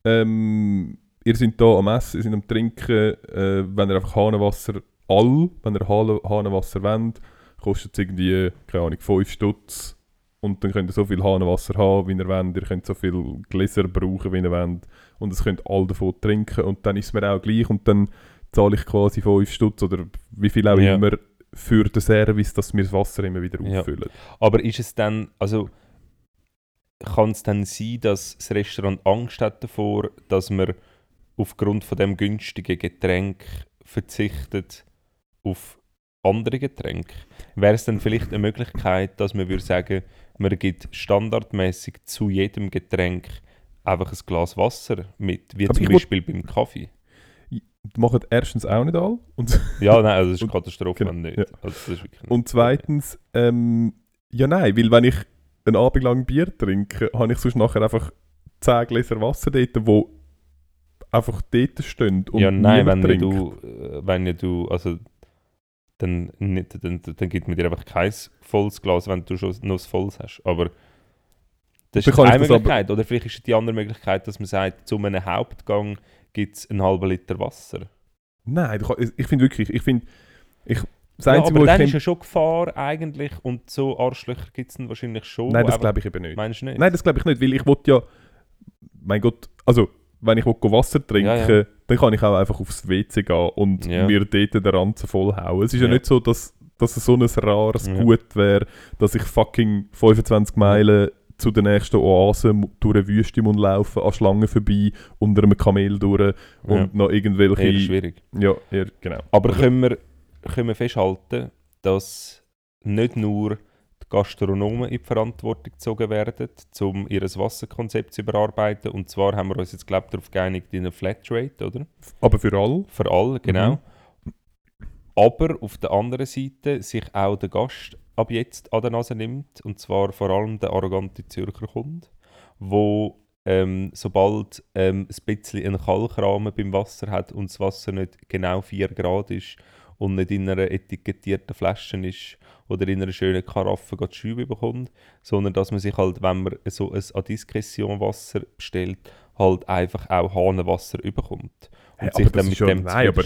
ähm, ihr seid da am Essen, ihr seid am Trinken, äh, wenn ihr einfach Hahnenwasser all, wenn ihr Hahn- Hahnenwasser wollt, kostet es irgendwie, keine Ahnung, 5 Stutz. Und dann könnt ihr so viel Hahnenwasser haben, wie ihr wollt. Ihr könnt so viel Gläser brauchen, wie ihr wollt. Und es könnt all davon trinken. Und dann ist es mir auch gleich. Und dann zahle ich quasi 5 Stutz oder wie viel auch Ja. immer für den Service, dass wir das Wasser immer wieder Ja. auffüllen. Aber ist es dann, also kann es dann sein, dass das Restaurant Angst hat davor, dass man aufgrund von dem günstigen Getränk verzichtet auf andere Getränke? Wäre es dann vielleicht eine Möglichkeit, dass man würde sagen, man gibt standardmäßig zu jedem Getränk einfach ein Glas Wasser mit, wie Aber zum Beispiel beim Kaffee? Die machen erstens auch nicht alle. Und, <laughs> Ja, nein, also das ist eine Katastrophe, genau, wenn nicht. ja. Also nicht. und zweitens, ähm, ja nein, weil wenn ich einen Abend lang Bier trinke, habe ich sonst nachher einfach 10 Gläser Wasser dort, wo einfach dort stehen und ja, nein, wenn trinkt. du, äh, wenn du, also dann, nicht, dann, dann gibt man dir einfach kein volles Glas, wenn du schon noch ein volles hast. Aber das ist eine Möglichkeit. Oder vielleicht ist die andere Möglichkeit, dass man sagt, zu einem Hauptgang gibt es einen halben Liter Wasser. Nein, ich finde wirklich, ich finde, ich, das Ja, Einzige, aber dann ist ja schon Gefahr eigentlich und so Arschlöcher gibt es dann wahrscheinlich schon. Nein, das glaube ich eben nicht. Meinst du nicht? Nein, das glaube ich nicht, weil ich will ja, mein Gott, also wenn ich Wasser trinken Ja, ja. dann kann ich auch einfach aufs WC gehen und Ja. mir dort den Ranzen vollhauen. Es ist ja, nicht so, dass, dass es so ein rares. Gut wäre, dass ich fucking 25 Meilen zu der nächsten Oase durch eine Wüste muss laufen, an Schlangen vorbei, unter einem Kamel durch und Ja. noch irgendwelche... Eher schwierig. Ja, eher, genau. Aber können wir, können wir festhalten, dass nicht nur die Gastronomen in die Verantwortung gezogen werden, um ihr Wasserkonzept zu überarbeiten. Und zwar haben wir uns jetzt, glaube ich, darauf geeinigt, in eine Flatrate, oder? Aber für alle, Für alle, genau. Mhm. Aber auf der anderen Seite sich auch der Gast ab jetzt an der Nase nimmt. Und zwar vor allem der arrogante Zürcher Kunde, wo ähm, sobald ähm, ein bisschen einen Kalkrahmen beim Wasser hat und das Wasser nicht genau 4 Grad ist und nicht in einer etikettierten Flasche ist oder in einer schönen Karaffe geht Schübe bekommt, sondern dass man sich halt, wenn man so ein à discretion Wasser bestellt, halt einfach auch Hahnenwasser überkommt und Hä, sich das dann mit ja- dem nein, aber-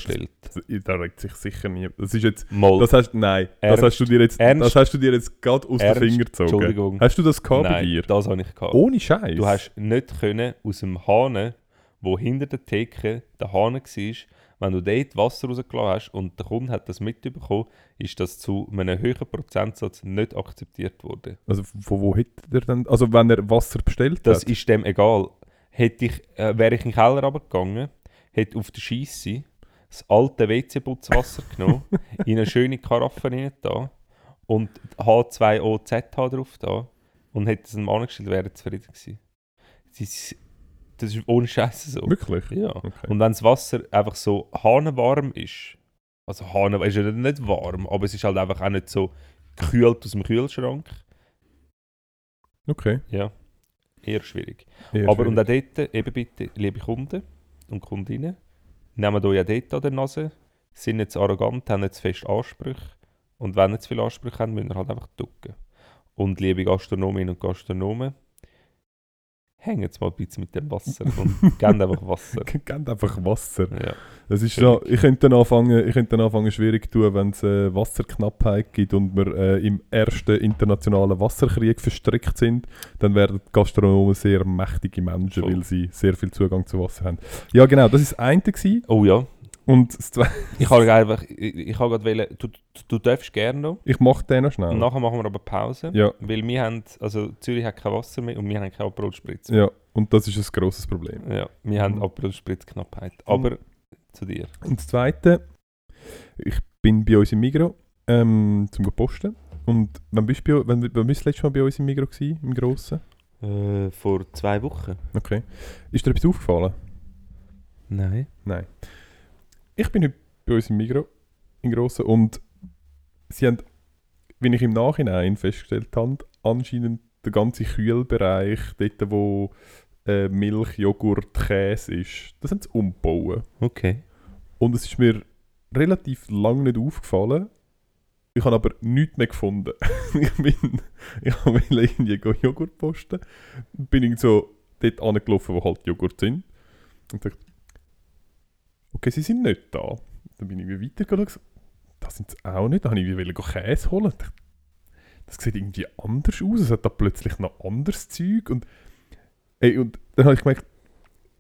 da regt sich sicher nie... Das ist jetzt... Mal, Das hast, nein, das Ernst? hast du dir jetzt, Ernst? das hast du dir jetzt gerade aus Ernst? den Fingern gezogen. Entschuldigung. Hast du das gehabt bei nein, dir? das habe ich gehabt. Ohne Scheiß. Du hast nicht können aus dem Hahn, wo hinter der Theke der Hahn war, wenn du dort Wasser rausgelassen hast und der Kunde hat das mitbekommen, ist das zu einem höheren Prozentsatz nicht akzeptiert worden. Also von wo hätte er denn... Also wenn er Wasser bestellt Das hat? ist dem egal. Hätte ich, äh, wäre ich in den Keller runtergegangen, hätte auf der Scheisse das alte WC-Putzwasser genommen, <laughs> in eine schöne Karaffe rein da und H2OZH drauf da und hätte es ihm angestellt, wäre er zufrieden gewesen. Das ist, das ist ohne Scheiße so. Wirklich? Ja. Okay. Und wenn das Wasser einfach so hahnenwarm ist, also Hahn ist ja nicht warm, aber es ist halt einfach auch nicht so gekühlt aus dem Kühlschrank, okay. ja, eher schwierig. Eher aber und schwierig. auch dort, eben bitte, liebe Kunden und Kundinnen, nehmt euch ja dort an der Nase, sind zu arrogant, haben zu fest Ansprüche. Und wenn zu viele Ansprüche haben, müsst ihr halt einfach ducken. Und liebe Gastronominnen und Gastronomen, hängt mal ein bisschen mit dem Wasser <laughs> und gebt einfach Wasser. <laughs> Gebt einfach Wasser. Ja. Das ist noch, ich könnte dann anfangen, ich könnte dann anfangen schwierig tun, wenn es äh, Wasserknappheit gibt und wir äh, im ersten internationalen Wasserkrieg verstrickt sind, dann werden Gastronomen sehr mächtige Menschen, Voll. weil sie sehr viel Zugang zu Wasser haben. Ja genau, das ist das eine gewesen. Oh ja, und ich habe einfach, ich, ich habe gerade wollen, du, du, du darfst gerne noch, ich mache den noch schnell. und nachher machen wir aber Pause, Ja, weil wir haben, also Zürich hat kein Wasser mehr und wir haben keine Aperol Spritz. ja, und das ist ein grosses Problem. Ja, wir haben Mhm. Aperol Spritz Knappheit. Aber zu dir. Und das Zweite, ich bin bei uns im Migro ähm, zum posten. Und wann bist du, bei- wann, wann bist du das letzte Mal bei uns im Migro gewesen, im Grossen? Äh, vor zwei Wochen? Okay. Ist dir etwas aufgefallen? Nein. Nein. Ich bin heute bei uns im Migro, im Grossen, und sie haben, wie ich im Nachhinein festgestellt habe, anscheinend den ganzen Kühlbereich, dort wo äh, Milch, Joghurt, Käse ist, das haben sie umgebaut. Okay. Und es ist mir relativ lange nicht aufgefallen. Ich habe aber nichts mehr gefunden. <laughs> ich bin, ich <laughs> wollte irgendwie Joghurt posten. Bin ich so dort angelaufen, wo halt Joghurt sind. Und dachte, okay, sie sind nicht da. Dann bin ich weitergegangen und das sind sie auch nicht. Dann habe ich go Käse holen. Das sieht irgendwie anders aus. Es hat da plötzlich noch anderes Zeug. Und, ey, und dann habe ich gemerkt,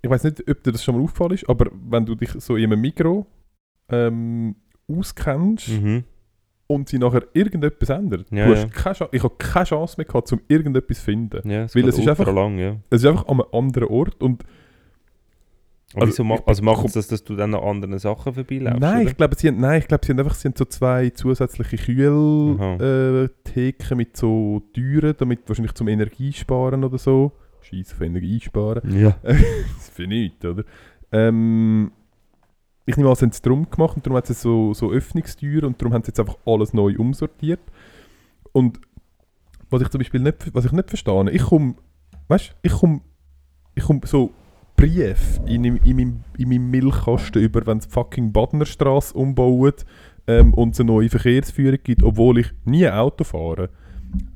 ich weiß nicht, ob dir das schon mal aufgefallen ist, aber wenn du dich so in einem Mikro ähm, auskennst Mhm. und sie nachher irgendetwas ändert, Ja, du hast ja. keine Chance, ich habe keine Chance mehr gehabt, um irgendetwas zu finden. Ja, es Weil es ist einfach- lang, ja. Es ist einfach an einem anderen Ort und Also, wieso ma also komm- es das, dass du dann an anderen Sachen vorbeiläufst? nein, oder? ich glaube, sie haben, nein, ich glaube, sie haben einfach sie haben so zwei zusätzliche Kühltheken äh, mit so Türen, damit wahrscheinlich zum Energiesparen oder so. Scheiße, für Energiesparen. Ja. <laughs> Das ist für nichts, oder? Ähm, ich nehme an, sie haben es darum gemacht und darum hat es so, so Öffnungstüren und darum haben sie jetzt einfach alles neu umsortiert. Und was ich zum Beispiel nicht, was ich nicht verstehe, ich komme, weißt ich komme, ich komme so Brief in, in, in, meinem, in meinem Milchkasten über, wenn es die fucking Badnerstraße umbauen ähm, und es eine neue Verkehrsführung gibt, obwohl ich nie Auto fahre.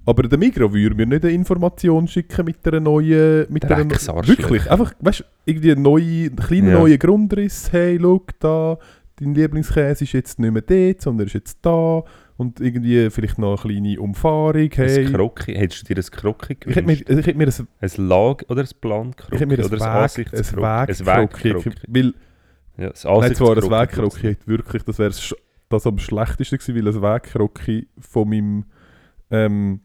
Aber der Migro würde mir nicht eine Information schicken mit einer neuen... Mit einer, wirklich, einfach, weißt du, irgendwie einen neuen, kleinen Ja. neuen Grundriss. Hey, schau da, dein Lieblingskäse ist jetzt nicht mehr dort, sondern ist jetzt da. Und irgendwie vielleicht noch eine kleine Umfahrung. Hey, Ein Krocki. Hättest du dir ein Krocki ich hätte mir, gewünscht? ich hätte mir ein Ein Lag- oder ein Plankrocki? ich hätte mir ein oder ein Weg, ein Wegkrocki. Wegkrocki. Weil, Ja, das nein, zwar ein Wegkrocki hätte wirklich, das wäre das am schlechtesten gewesen, weil ein Wegkrocki von meinem, ähm,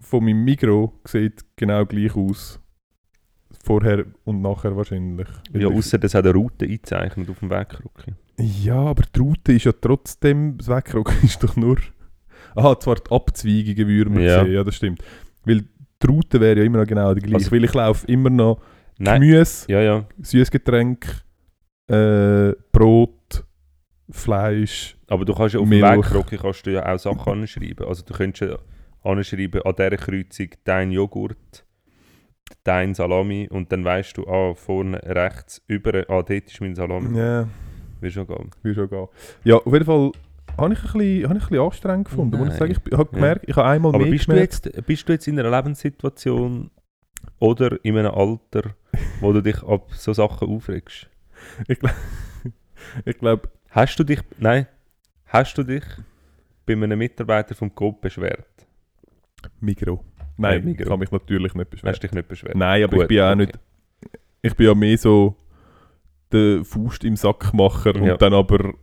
von meinem Migro sieht genau gleich aus. Vorher und nachher wahrscheinlich. Ja, außer das hat eine Route eingezeichnet auf dem Wegkrocki. Ja, aber die Route ist ja trotzdem, das Wegkrocki <laughs> ist doch nur... Aha, zwar die Abzweigungen würden wir Ja. sehen, ja das stimmt. Weil die Route wäre ja immer noch genau die gleiche, Also- weil ich laufe immer noch Nein, Gemüse, ja, ja. Süßgetränk, äh, Brot, Fleisch. Aber du kannst ja auf dem Milch. Wegkrocki kannst du ja auch Sachen anschreiben. Also du könntest ja anschreiben, an dieser Kreuzung dein Joghurt, dein Salami und dann weißt du, ah, vorne rechts über, ah, dort ist mein Salami. Ja, Wird schon gehen. wie schon gehen. Ja, auf jeden Fall habe ich, ein bisschen, habe ich ein bisschen anstrengend gefunden. Muss ich, sagen. ich habe gemerkt, ich habe einmal Aber mehr bist du, gemerkt. jetzt, bist du jetzt in einer Lebenssituation oder in einem Alter, wo du dich ab so Sachen aufregst? <laughs> Ich glaube, Hast du dich, nein, hast du dich bei einem Mitarbeiter vom Coop beschwert? Migro. Nein, Äh, Migros. ich kann mich natürlich nicht beschweren. Hast du dich nicht beschwert? Nein, aber ich Gut, bin ja auch okay. nicht. Ich bin ja mehr so der Faust im Sackmacher Ja. und dann aber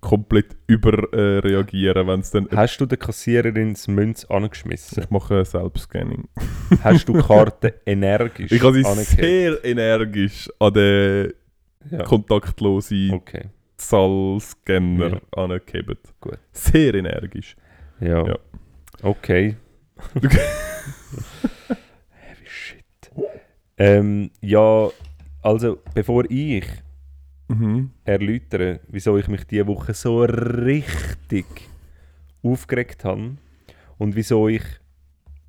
komplett überreagieren, äh, wenn es dann. Hast du der Kassiererin das Münz angeschmissen? Ich mache Selbstscanning. <laughs> Hast du die Karte energisch Ich habe sie sehr energisch an den Ja. kontaktlosen Okay, Zahlscanner angehebt. Gut. Sehr energisch. ja. Ja. Okay. <laughs> Heavy shit. Ähm, ja, also bevor ich Mhm. erläutere, wieso ich mich diese Woche so richtig aufgeregt habe und wieso ich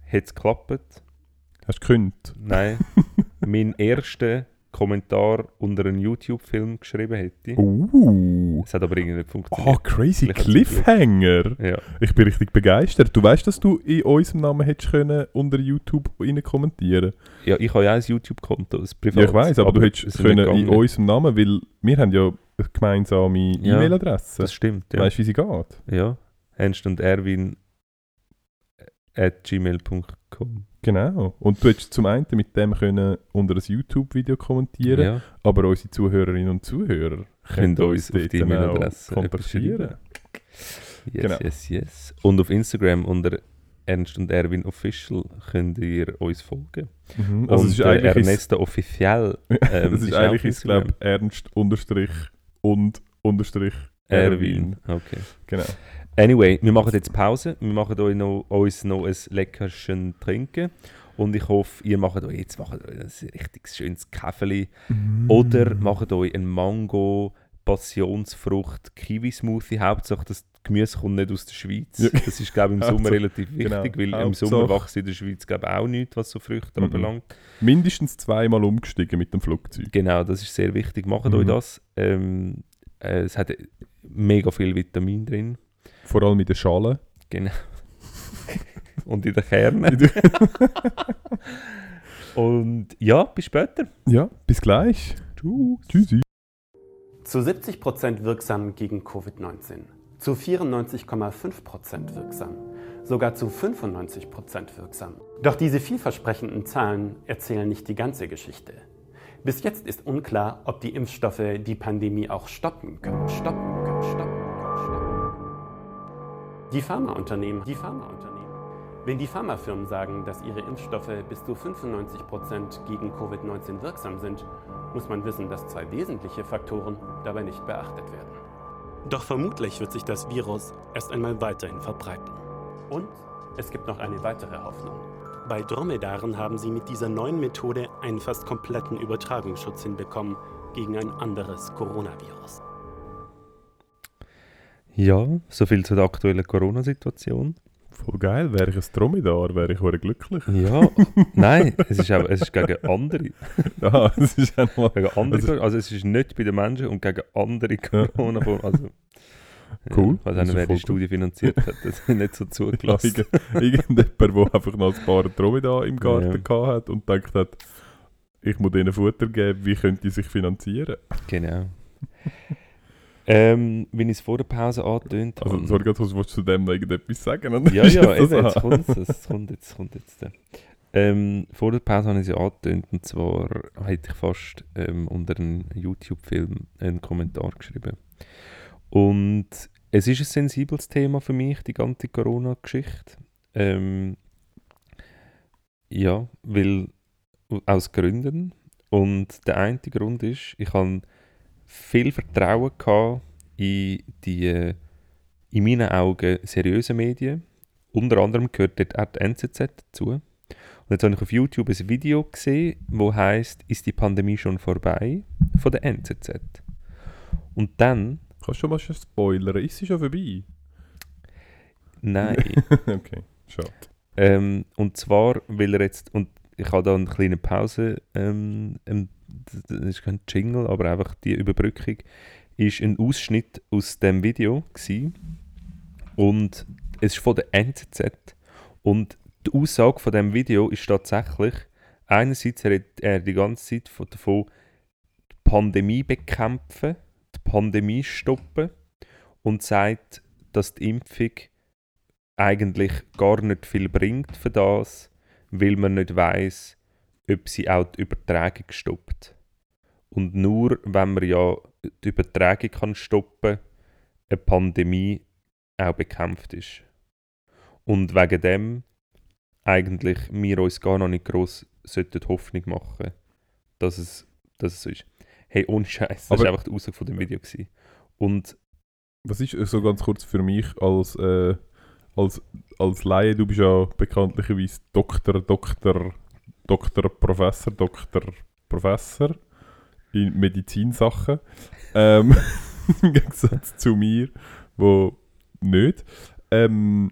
hätte es geklappt. Hast du gekündigt? Nein, <laughs> meinen ersten Kommentar unter einen YouTube-Film geschrieben hätte. Uh. Es hat aber irgendwie nicht funktioniert. Ah, crazy Vielleicht. Cliffhanger. Ja. Ich bin richtig begeistert. Du weißt, dass du in unserem Namen hättest können unter YouTube rein kommentieren ja, ich habe ja ein YouTube-Konto, ein Ja, privates. ich weiß, aber, du es hättest können in unserem Namen, weil wir haben ja eine gemeinsame Ja, E-Mail-Adresse. Das stimmt, ja. Weißt du, wie sie geht? Ja, Ernst und Erwin at gmail.com. Genau. Und du hättest zum einen mit dem können unter ein YouTube-Video kommentieren, Ja, aber unsere Zuhörerinnen und Zuhörer Können können uns auf die E-Mail-Adresse kontaktieren. yes, Genau. yes, yes. Und auf Instagram unter Ernst und Erwin Official könnt ihr uns folgen. Mhm. Also und es ist äh, eigentlich ist, Ernesto Official <laughs> ähm, es ist auch eigentlich auf ist, glaub, Instagram. Ernst unterstrich und unterstrich Erwin. Okay. Genau. Anyway, wir machen jetzt Pause. Wir machen euch noch, uns noch ein leckerchen Trinken. Und ich hoffe, ihr macht euch jetzt macht euch ein richtig schönes Käferli. Oder Mm. macht euch einen Mango, Passionsfrucht, Kiwi-Smoothie. Hauptsache, das Gemüse kommt nicht aus der Schweiz. Ja. Das ist, glaube ich, im Sommer relativ wichtig, genau. weil im Sommer wächst in der Schweiz, glaube ich, auch nichts, was so Früchte Mhm. anbelangt. mindestens zweimal umgestiegen mit dem Flugzeug. Genau, das ist sehr wichtig. Macht Mhm. euch das. Ähm, äh, es hat mega viel Vitamin drin. Vor allem mit der Schale. Genau. <laughs> Und in den Kernen. <laughs> Und ja, bis später. ja, bis gleich. Tschüss. Tschüssi. Zu 70% wirksam gegen Covid-19, zu 94,5% wirksam, sogar zu 95% wirksam. Doch diese vielversprechenden Zahlen erzählen nicht die ganze Geschichte. Bis jetzt ist unklar, ob die Impfstoffe die Pandemie auch stoppen können. Stoppen können, stoppen können, stoppen können. Die Pharmaunternehmen, die Pharmaunternehmen. Wenn die Pharmafirmen sagen, dass ihre Impfstoffe bis zu 95% gegen Covid-19 wirksam sind, muss man wissen, dass zwei wesentliche Faktoren dabei nicht beachtet werden. Doch vermutlich wird sich das Virus erst einmal weiterhin verbreiten. Und es gibt noch eine weitere Hoffnung. Bei Dromedaren haben sie mit dieser neuen Methode einen fast kompletten Übertragungsschutz hinbekommen gegen ein anderes Coronavirus. Ja, so viel zu der aktuellen Corona-Situation. Voll geil. Wäre ich ein Dromedar, wäre ich glücklich. Ja, <laughs> nein, es ist, auch, es ist gegen andere. <laughs> Ja, das ist auch mal... Gegen andere Also- also, es ist nicht bei den Menschen und gegen andere Ja. Corona-Formen. <laughs> Also, Cool, Ich weiß das nicht, ist wer die Studie finanziert hat. Das ist nicht so zugelassen. Irgend- Irgendjemand, der einfach noch ein paar Dromedar im Garten Ja. gehabt hat und gedacht hat, ich muss denen Futter geben, wie können die sich finanzieren? Genau. Ähm, wie ich es vor der Pause angetönt Also, habe. sorry, kurz, willst du zu dem irgendetwas sagen? Dann Ja, ja, <laughs> eben, jetzt kommt es. Es kommt jetzt, kommt jetzt. äh. Ähm, vor der Pause habe ich es ja angetönt und zwar hätte ich fast ähm, unter einem YouTube-Film einen Kommentar geschrieben. Und es ist ein sensibles Thema für mich, die ganze Corona-Geschichte. Ähm, ja, weil aus Gründen. Und der eine Grund ist, ich habe viel Vertrauen gehabt in die in meinen Augen seriöse Medien. Unter anderem gehört dort auch die NZZ dazu. Und jetzt habe ich auf YouTube ein Video gesehen, wo heißt Ist die Pandemie schon vorbei? von der NZZ. Und dann, Kannst du schon mal schon spoilern? Ist sie schon vorbei? nein. <laughs> okay, schade. ähm, und zwar, weil er jetzt, und ich habe da eine kleine Pause, ähm, ähm, das ist kein Jingle, aber einfach die Überbrückung, ist ein Ausschnitt aus dem Video gewesen. Und es ist von der NZZ. Und die Aussage von dem Video ist tatsächlich, einerseits redet er die ganze Zeit von, davon, die Pandemie bekämpfen, die Pandemie stoppen und sagt, dass die Impfung eigentlich gar nicht viel bringt für das, weil man nicht weiß, ob sie auch die Übertragung stoppt. Und nur wenn man ja die Übertragung kann stoppen, eine Pandemie auch bekämpft ist. Und wegen dem eigentlich wir uns gar noch nicht gross sollten Hoffnung machen, dass es, dass es so ist. Hey, ohne Scheiß, das war einfach die Aussage von dem Video. Gewesen. Und Was ist äh, so ganz kurz für mich als, äh, als, als Laie? Du bist ja bekanntlicherweise Doktor, Doktor, Doktor, Professor, Doktor, Professor in Medizinsachen. Ähm, <laughs> Im Gegensatz zu mir, wo nicht. Ähm,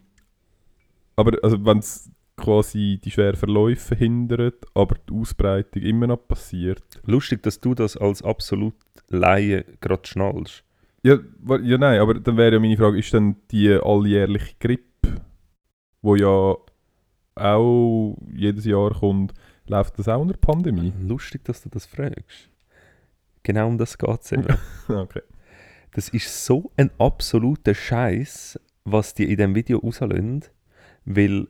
aber also wenn es quasi die schweren Verläufe verhindert, aber die Ausbreitung immer noch passiert. lustig, dass du das als absolut Laie gerade schnallst. Ja, ja, nein, aber dann wäre ja meine Frage, ist dann die alljährliche Grippe, wo ja auch jedes Jahr kommt, läuft das auch unter Pandemie? Lustig, dass du das fragst. Genau um das geht es eben. <laughs> okay. Das ist so ein absoluter Scheiß, was die in dem Video rauslösen, weil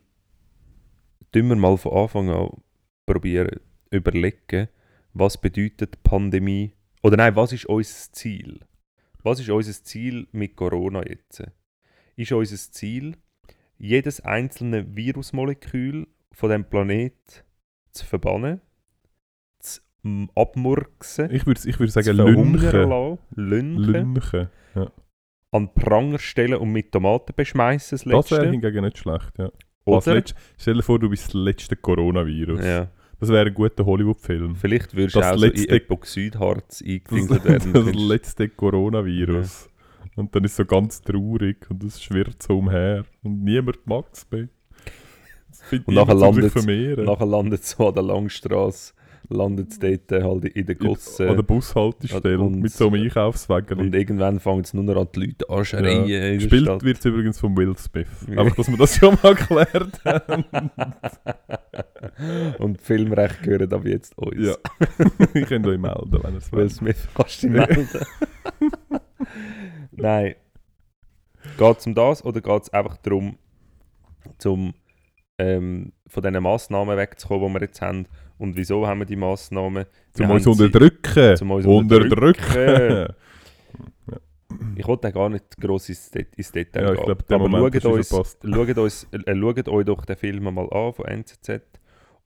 tun wir mal von Anfang an probieren, überlegen, was bedeutet Pandemie, oder nein, was ist unser Ziel? Was ist unser Ziel mit Corona jetzt? Ist unser Ziel, jedes einzelne Virusmolekül von dem Planet zu verbannen, zu abmurksen, Ich würde ich würd sagen, Lünchen. lünchen, Lünchen. an Pranger stellen und mit Tomaten beschmeißen, das Das wäre letzte. hingegen nicht schlecht, ja. Das Oder? letzte, stell dir vor, du bist das letzte Coronavirus. Ja. Das wäre ein guter Hollywood-Film. Vielleicht würdest du Das auch so in letzte- Epoxidharz Das, eingepinselt werden. <laughs> das könntest. letzte Coronavirus. Und dann ist es so ganz traurig und es schwirrt so umher. Und niemand mag es mehr. Und nachher vermehren. Nachher landet es so an der Langstrasse, landet es dort halt in der Gosse. An der Bushaltestelle Und- mit so einem Einkaufswagen. und irgendwann fangen es nur noch an, die Leute anschreien. in der Gespielt wird es übrigens von Will Smith. Ja. Einfach, dass wir das schon mal geklärt <laughs> haben. und die Filmrechte gehören ab jetzt uns. ja. <laughs> ich könnt euch melden, wenn ihr es Will wollt. Smith, kannst du dich melden? <laughs> Nein. Geht es um das oder geht es einfach darum, zum, ähm, von diesen Massnahmen wegzukommen, die wir jetzt haben? Und wieso haben wir die Massnahmen? Zum uns sie- unterdrücken. zum uns unterdrücken. <laughs> Ich wollte gar nicht gross ins, Det ins Detail Ja, ich gehen. glaube, den Aber Moment schaut uns, schaut, uns, äh, schaut euch doch den Film mal an von NZZ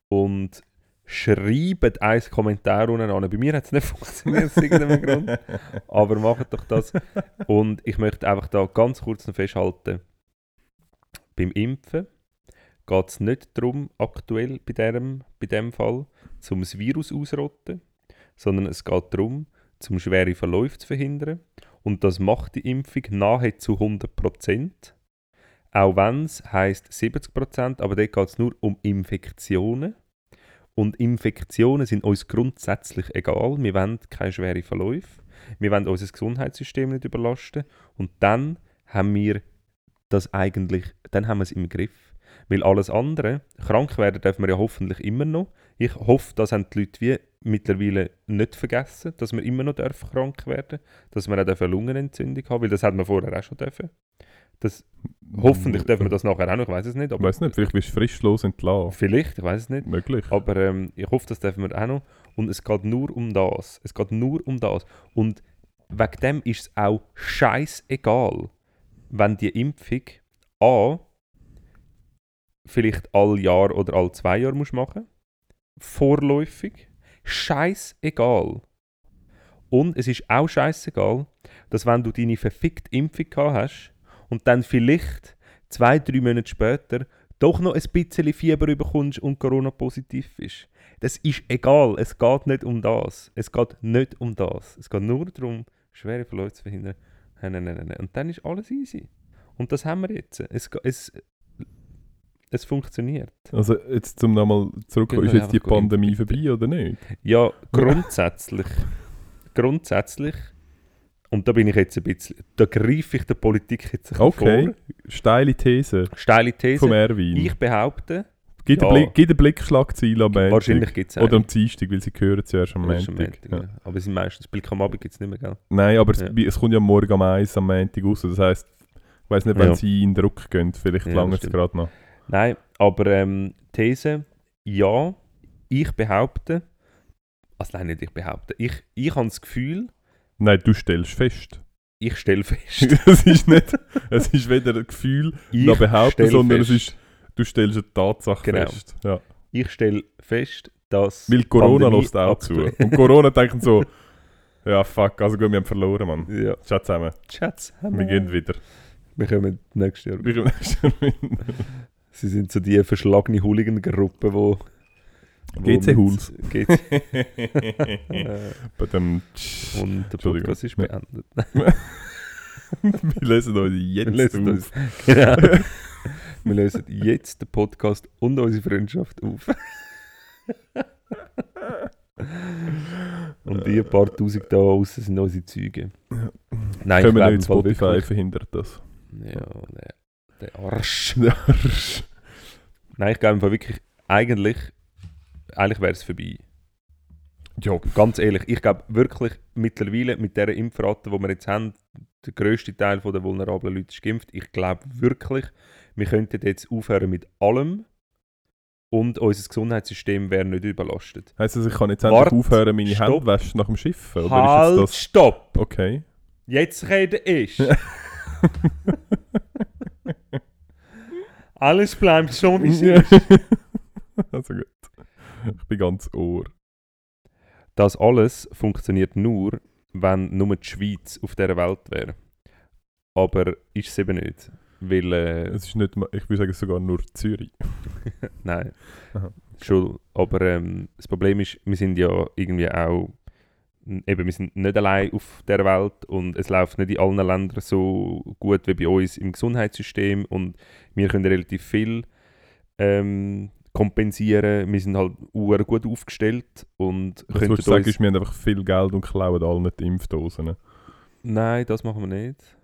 und schreibt einen Kommentar unten an. Bei mir hat es nicht <laughs> funktioniert aus irgendeinem Grund. Aber macht doch das. Und ich möchte einfach da ganz kurz noch festhalten. Beim Impfen geht es nicht darum, aktuell bei dem, bei dem Fall, um das Virus ausrotten, sondern es geht darum, zum schwere Verläufe zu verhindern Und das macht die Impfung nahezu 100%. Auch wenn es heisst 70%, aber dort geht es nur um Infektionen. Und Infektionen sind uns grundsätzlich egal. Wir wollen keine schweren Verläufe. Wir wollen unser Gesundheitssystem nicht überlasten. Und dann haben wir das eigentlich, dann haben wir es im Griff. Weil alles andere, krank werden dürfen wir ja hoffentlich immer noch. Ich hoffe, das haben die Leute wie mittlerweile nicht vergessen, dass wir immer noch dürfen krank werden dass wir auch eine Lungenentzündung haben, weil das hat man vorher auch schon dürfen. Das, hoffentlich dürfen wir das nachher auch noch, ich weiß es nicht. Ich weiß nicht, vielleicht bist du frischlos entlassen. Vielleicht, ich weiß es nicht. Möglich. Aber ähm, ich hoffe, das dürfen wir auch noch. Und es geht nur um das. Es geht nur um das. Und wegen dem ist es auch scheißegal, wenn die Impfung A vielleicht all Jahr oder all zwei Jahre musst machen Vorläufig. Scheißegal. Und es ist auch scheißegal, dass wenn du deine verfickte Impfung gehabt hast und dann vielleicht zwei, drei Monate später doch noch ein bisschen Fieber bekommst und Corona positiv ist. Das ist egal. Es geht nicht um das. Es geht nicht um das. Es geht nur darum, schwere Verläufe zu verhindern. Nein, nein, nein, nein. Und dann ist alles easy. Und das haben wir jetzt. Es, es, es funktioniert. Also jetzt zum nochmal zurückkommen, Genau, ist jetzt die Pandemie vorbei oder nicht? Ja, grundsätzlich. <laughs> grundsätzlich. Und da bin ich jetzt ein bisschen. Da greife ich der Politik jetzt ein Okay, vor. steile These Steile These. vom Erwin. Ich behaupte, Gib ja. den Blick, am Montag. wahrscheinlich gibt es Oder am Dienstag, weil sie hören es ja erst am Erst am Montag. Montag, Ja. ja. Aber es sind meistens Blick am Abend gibt es nicht mehr, gell? Nein, aber es, es kommt ja morgen am 1 am Montag raus. Das heisst, ich weiß nicht, wenn sie in Druck gehen, vielleicht Ja, lange es gerade noch. Nein, aber ähm, These, ja, ich behaupte, also nein, nicht ich behaupte, ich, ich habe das Gefühl, Nein, du stellst fest. ich stelle fest, <laughs> es ist nicht, es ist weder ein Gefühl ich noch behaupten, sondern es ist, du stellst eine Tatsache Genau. fest. Ja. ich stelle fest, dass Weil Corona lässt auch zu. Und Corona denkt so, ja fuck, also gut, wir haben verloren, Mann. Ja, Ciao zusammen, Schatz, wir gehen wieder. wir kommen nächstes Jahr. Wir kommen- <laughs> Sie sind so die verschlagene Hooligan-Gruppe, wo... wo GC Hools. GC, <laughs> <laughs> Bei dem und der. Podcast ist beendet. <laughs> Wir lesen uns Wir jetzt lösen auf. uns. Genau. Wir lösen jetzt den Podcast und unsere Freundschaft auf. und die paar Tausend da außen sind unsere Zeuge. Nein, Können wir nicht, Spotify wirklich- verhindert das. Ja, der, der Arsch. Nein, ich glaube Fall wirklich, eigentlich, eigentlich wäre es vorbei. ja, Ganz ehrlich, ich glaube wirklich mittlerweile mit dieser Impfrate, die wir jetzt haben, der grösste Teil der vulnerablen Leute ist geimpft. Ich glaube wirklich, wir könnten jetzt aufhören mit allem und unser Gesundheitssystem wäre nicht überlastet. heisst das, ich kann jetzt endlich aufhören, meine stopp. Hände waschen nach dem Schiff? Oder halt, stopp! Okay. Jetzt rede ich! <laughs> Alles bleibt so, wie es ist. <laughs> also gut. Ich bin ganz ohr. Das alles funktioniert nur, wenn nur die Schweiz auf dieser Welt wäre. Aber ist es eben nicht. Weil, äh, Es ist nicht, ich würde sagen sogar nur Zürich. <laughs> nein. Aha. Schon, aber ähm, das Problem ist, wir sind ja irgendwie auch, eben, wir sind nicht allein auf der Welt und es läuft nicht in allen Ländern so gut wie bei uns im Gesundheitssystem und wir können relativ viel ähm, kompensieren. Wir sind halt uhr gut aufgestellt und Was würdest du ist, wir haben einfach viel Geld und klauen allen die Impfdosen. Nein, das machen wir nicht.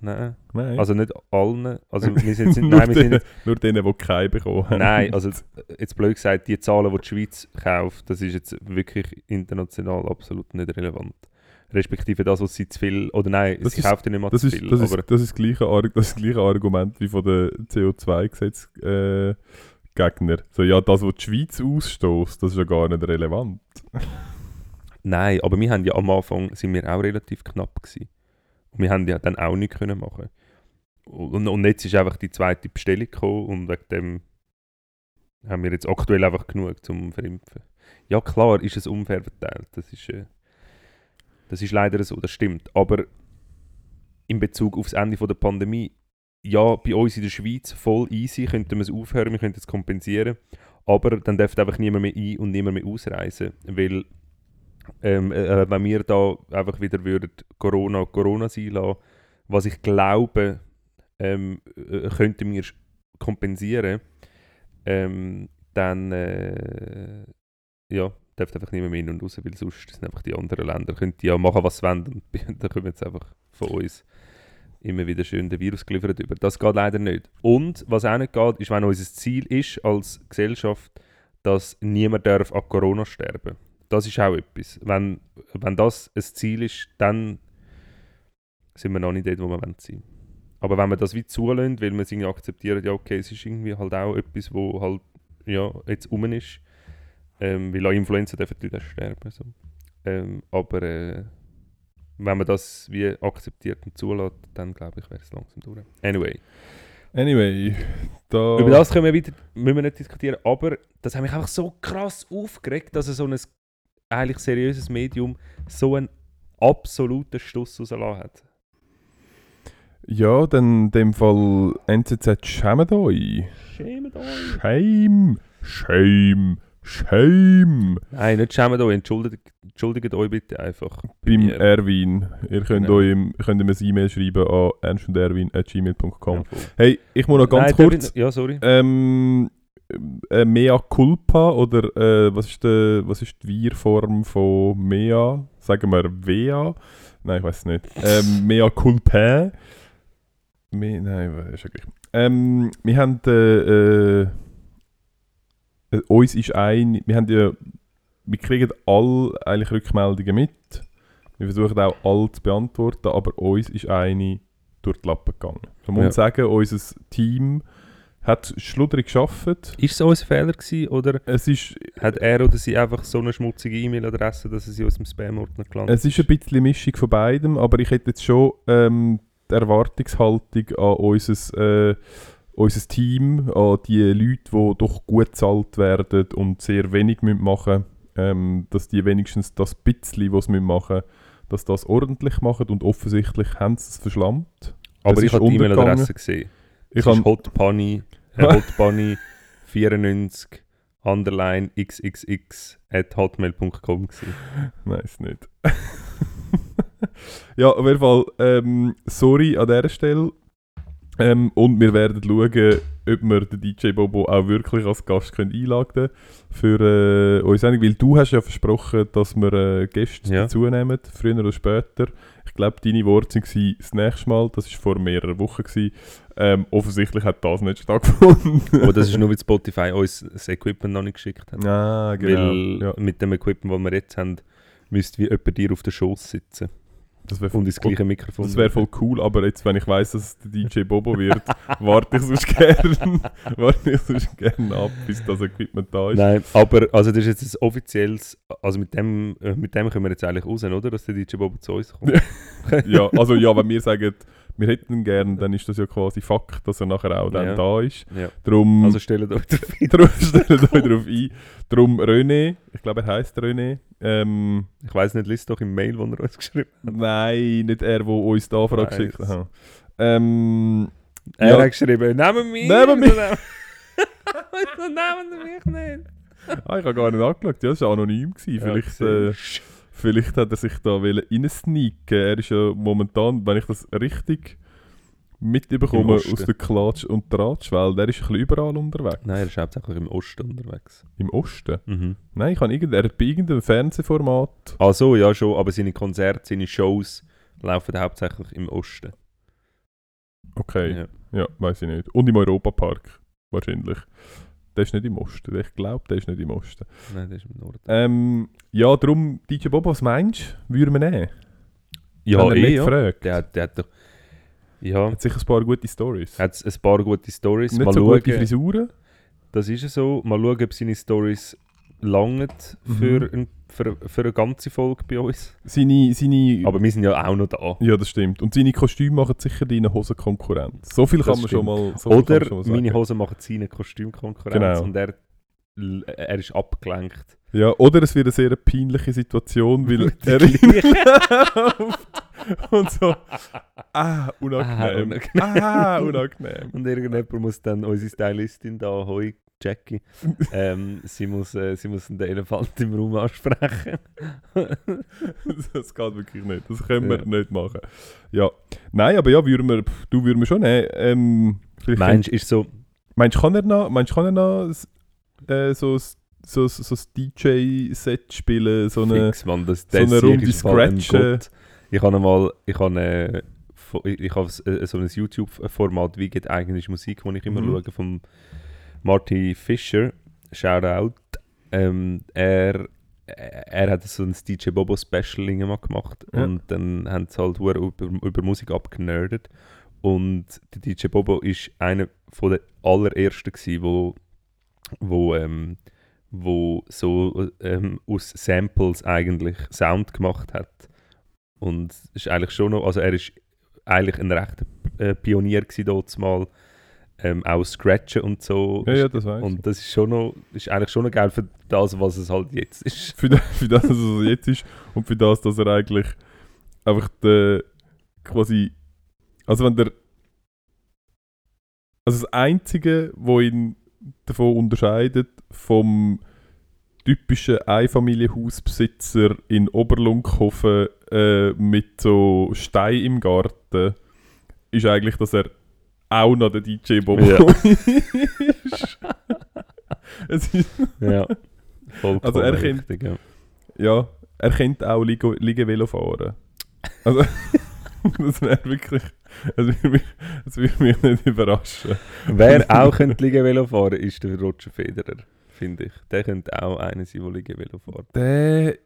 Nein. Nein. Also nicht allen. Also <laughs> wir sind, sind, nur, nein, wir sind denen, nur denen, die keine bekommen haben. Nein, also jetzt blöd gesagt, die Zahlen, die die Schweiz kauft, das ist jetzt wirklich international absolut nicht relevant. Respektive das, was sie zu viel, oder nein, Das sie ist- kauft ja nicht mal Das zu ist, viel. das, ist, aber das, ist das, gleiche, das, ist gleiche Argument wie von den CO2-Gesetz äh. So, ja, das, was die Schweiz ausstößt, das ist ja gar nicht relevant. nein, aber wir haben ja am Anfang, sind wir auch relativ knapp gewesen. Wir haben ja dann auch nichts können machen. Und, und jetzt ist einfach die zweite Bestellung gekommen und wegen dem haben wir jetzt aktuell einfach genug zum Verimpfen. Ja klar, ist es unfair verteilt. Das ist, äh, das ist leider so, das stimmt. Aber in Bezug auf das Ende der Pandemie, ja, bei uns in der Schweiz voll easy, könnten wir es aufhören, wir könnten es kompensieren. Aber dann darf einfach niemand mehr ein- und niemand mehr ausreisen. Weil ähm, äh, wenn wir da einfach wieder würden Corona Corona sein lassen, was ich glaube, ähm, äh, könnten wir kompensieren, ähm, dann äh, ja, darf einfach nicht mehr in und raus, weil sonst sind einfach die anderen Länder, können die ja machen, was sie wollen und <laughs> dann kommen jetzt einfach von uns immer wieder schön den Virus geliefert über. Das geht leider nicht. Und was auch nicht geht, ist, wenn unser Ziel ist als Gesellschaft, dass niemand darf an Corona sterben. Das ist auch etwas. Wenn, wenn das ein Ziel ist, dann sind wir noch nicht dort, wo wir sein wollen. Aber wenn man das wie zulässt, weil man es irgendwie akzeptiert, ja okay, es ist irgendwie halt auch etwas, wo halt ja, jetzt um ist, ähm, weil auch Influenza dürfen die sterben. So. Ähm, aber äh, wenn man das wie akzeptiert und zulässt, dann glaube ich, wäre es langsam durch. Anyway. Anyway, da... Über das können wir wieder, müssen wir nicht diskutieren, aber das hat mich einfach so krass aufgeregt, dass so ein eigentlich seriöses Medium so einen absoluten Stuss rausgelassen hat. Ja, dann in dem Fall NZZ schämt euch. Schämt euch. Shame, shame, shame. Nein, nicht schämt euch, entschuldigt, entschuldigt euch bitte einfach. bei Beim mir. Erwin. Ihr könnt, Genau. euch, könnt ihm ein E-Mail schreiben an ernstunderwin.gmail.com. Ja. Hey, ich muss noch ganz Nein, kurz... ich- Ja, sorry. Ähm, äh, Mea culpa oder äh, was, ist de, was ist die Wir-Form von Mea? Sagen wir Vea? Nein, ich weiß es nicht. Ähm, <laughs> Mea culpa. Me, nein, ist ja gleich. Ähm, wir haben äh, äh, äh, uns ist ein, wir haben ja, wir kriegen alle eigentlich Rückmeldungen mit. Wir versuchen auch alle zu beantworten, aber uns ist eine durch die Lappen gegangen. Man muss Ja. sagen, unser Team hat schludrig geschafft. Ist es unser Fehler gewesen, oder Es ist, hat er oder sie einfach so eine schmutzige E-Mail-Adresse, dass es in unserem Spam-Ordner gelandet es ist ein bisschen Mischung von beidem, aber ich hätte jetzt schon ähm, die Erwartungshaltung an unser, äh, unser Team, an die Leute, die doch gut bezahlt werden und sehr wenig müssen machen ähm, dass die wenigstens das bisschen, was sie machen müssen, dass das ordentlich machen und offensichtlich haben sie es verschlammt. Aber es ich habe die. E-Mail-Adresse gesehen. Ich es ist habe hotbunny, äh, hotbunny 94 underline xxx at hotmail.com gewesen. Nein, ist nicht. <laughs> ja, auf jeden Fall, ähm, sorry an dieser Stelle. Ähm, und wir werden schauen, ob wir den DJ Bobo auch wirklich als Gast können einladen können für äh, Sendung. Weil du hast ja versprochen, dass wir äh, Gäste Ja. dazu nehmen, früher oder später. Ich glaube, deine Worte waren das nächste Mal, das war vor mehreren Wochen. Gewesen. Ähm, offensichtlich hat das nicht stattgefunden. <laughs> Aber das ist nur, weil <laughs> Spotify uns das Equipment noch nicht geschickt hat. ah, genau. Weil ja, mit dem Equipment, das wir jetzt haben, müsste wie jemand dir auf der Schoß sitzen das wäre und ins gleiche Mikrofon. Das wäre voll cool, aber jetzt, wenn ich weiss, dass es der DJ Bobo wird, <laughs> warte ich sonst gern, <laughs> warte ich sonst gern ab, bis das Equipment da ist. Nein, aber also das ist jetzt ein offizielles, also mit dem, äh, mit dem können wir jetzt eigentlich raus, oder? Dass der DJ Bobo zu uns kommt. <laughs> Ja, also ja, wenn wir sagen, wir hätten ihn gern, dann ist das ja quasi Fakt, dass er nachher auch dann Ja. da ist. Ja. Darum, Also stellt euch darauf <laughs> ein. darum stellt euch darauf ein. Darum René, ich glaube er heisst René, ähm, Ich weiß nicht, liest doch im Mail, das er uns geschrieben hat. nein, nicht er, der uns da Frage Weiss. geschickt hat. Ähm, Er Ja. hat geschrieben, nehmen mich! Nehmen <laughs> mich. Wieso nehmen Sie mich nicht? ah, ich habe gar nicht angeschaut, ja, das war anonym. Gewesen. Vielleicht, Ja, Vielleicht hat er sich da reinsneaken. Er ist ja momentan, wenn ich das richtig mitbekomme, aus der Klatsch- und Tratschwelt, der ist ein bisschen überall unterwegs. Nein, er ist hauptsächlich im Osten unterwegs. Im Osten? Mhm. Nein, ich habe irgend, er hat bei irgendeinem Fernsehformat. Ach so, ja schon, aber seine Konzerte, seine Shows laufen hauptsächlich im Osten. Okay, Ja. ja, weiß ich nicht. Und im Europapark, wahrscheinlich. Der ist nicht im Osten. Ich glaube, der ist nicht im Osten. Nein, das ist im Norden. Ähm, ja, darum, DJ Bob, was meinst du? Würden wir nehmen? Ja, eh, nicht ja. fragt. Der, hat- der hat doch... Ja, Hat sicher ein paar gute Stories. hat ein paar gute Stories. Nicht Mal so schauen, gute Frisuren. das ist ja so. Mal schauen, ob seine Stories langen für, Mhm. ein, für, für eine ganze Folge bei uns. Seine, seine Aber wir sind ja auch noch da. Ja, das stimmt. Und seine Kostüme machen sicher deine Hosen Konkurrenz. So viel kann man stimmt. schon mal, so Oder schon mal meine sagen. Hosen machen seine Kostümkonkurrenz Genau. und er, er ist abgelenkt. Ja, oder es wird eine sehr peinliche Situation, weil er <laughs> und so. Ah, Ah, unangenehm. unangenehm. Ah, unangenehm. Und irgendjemand muss dann unsere Stylistin da, Heu, Jackie. ähm, sie, muss, äh, sie muss den Elefant im Raum ansprechen. <laughs> das geht wirklich nicht. Das können wir Ja. nicht machen. Ja. Nein, aber ja, würden wir, du würden wir schon nehmen. Ähm, Meinst du, ist so, Meinst du, kann er noch, meinst, kann er noch äh, so, so, so, so ein DJ-Set spielen? So eine, fix, Mann, das, so eine Runde Scratchen. Ich habe mal, ich habe, äh, ich habe äh, so ein YouTube-Format, wie geht eigentlich Musik, wo ich immer Mhm. schaue, vom Marty Fischer, Shoutout. Ähm, er, er hat so ein DJ Bobo Special gemacht Ja. und dann haben sie halt über, über Musik abgenerdet und der DJ Bobo ist einer von der allerersten gsi, wo wo ähm, wo so ähm, aus Samples eigentlich Sound gemacht hat und ist eigentlich schon noch also er ist eigentlich ein rechter äh, Pionier dort mal ähm, auch Scratchen und so ja, ja, das weiß ich. und das ist schon noch ist eigentlich schon noch geil für das was es halt jetzt ist <laughs> Für, das, für das, was er jetzt ist und für das, dass er eigentlich einfach der quasi. Also, wenn der. Also, das Einzige, was ihn davon unterscheidet, vom typischen Einfamilienhausbesitzer in Oberlunkhofen äh, mit so Stein im Garten, ist eigentlich, dass er auch noch der DJ Bobo Ja. ist. <laughs> es ist ja vollkommen Also er kennt- richtig, ja. Ja, er könnte auch Liege, Liegevelo fahren. Also, <laughs> das wäre wirklich. Das würde mich, das würde mich nicht überraschen. Wer auch könnte Liegevelo fahren, ist der Roger Federer, finde ich. Der könnte auch einer sein, der Liegevelo fährt. Der.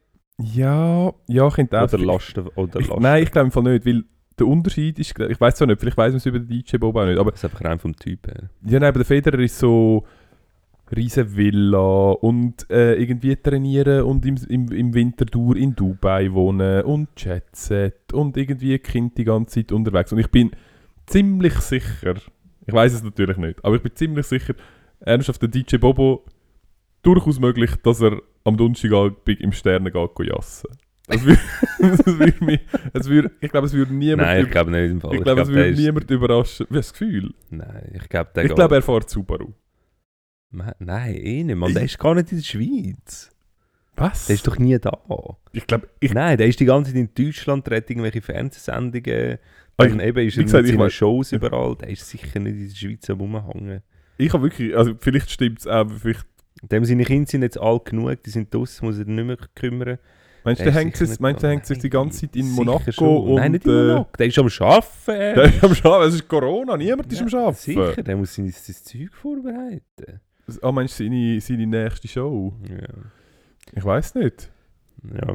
Ja, ja, könnte auch. Oder Lasten. Oder ich, Lasten. nein, ich glaube nicht, weil der Unterschied ist. Ich weiß zwar nicht, vielleicht weiß man es über den DJ Bob auch nicht, aber Das ist einfach rein vom Typ her. ja, nein, aber der Federer ist so. riesen Villa und äh, irgendwie trainieren und im, im, im Winter durch in Dubai wohnen und Jetset und irgendwie Kind die ganze Zeit unterwegs. Und ich bin ziemlich sicher, ich weiß es natürlich nicht, aber ich bin ziemlich sicher, ernsthaft der DJ Bobo durchaus möglich, dass er am Donnerstagabend im Sternen geht jassen. Das würde, das <laughs> würde mich, es würde, ich glaube, es würde niemand, Nein, ich glaube nicht im Fall. ich glaube, es würde niemand überraschen. Wie das Gefühl? Nein, ich glaube, der Ich glaube, er fährt Subaru. Nein, eh nicht, Mann. Der ist gar nicht in der Schweiz. Was? Der ist doch nie da. ich glaube, ich, Nein, der ist die ganze Zeit in Deutschland, dreht irgendwelche Fernsehsendungen. Ah, Dann eben ist er gesagt, ich seinen Shows überall. Der ist sicher nicht in der Schweiz am rumhängen. ich habe wirklich, also vielleicht stimmt es auch, vielleicht, Dem seine Kinder sind jetzt alt genug, die sind draußen, muss er nicht mehr kümmern. Meinst du, Der hängt sich, meinst der hängt sich die ganze Zeit in Monaco und Nein, nicht in äh, Monaco. Der ist am Arbeiten. <laughs> der ist am Schaffen, es ist Corona, niemand ist am Schaffen. Sicher, der muss sein, sein Zeug vorbereiten. Ah, meinst du seine, seine nächste Show? Ja. Ich weiß nicht. Ja.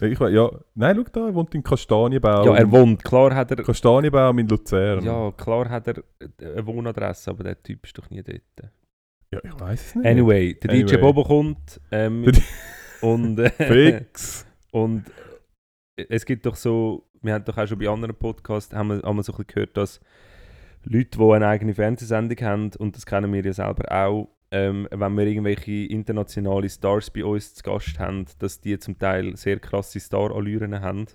Ich ja, nein, schau da, er wohnt in Kastanienbaum. ja, er wohnt. Klar hat er. Kastanienbaum in Luzern. Ja, klar hat er eine Wohnadresse, aber der Typ ist doch nie dort. Ja, ich weiß es nicht. Anyway, der DJ Anyway. Bobo kommt ähm, und, äh, Fix. <laughs> und äh, es gibt doch so, wir haben doch auch schon bei anderen Podcasts haben wir, haben wir so ein bisschen gehört, dass Leute, die eine eigene Fernsehsendung haben, und das kennen wir ja selber auch, ähm, wenn wir irgendwelche internationale Stars bei uns zu Gast haben, dass die zum Teil sehr krasse Star-Allüren haben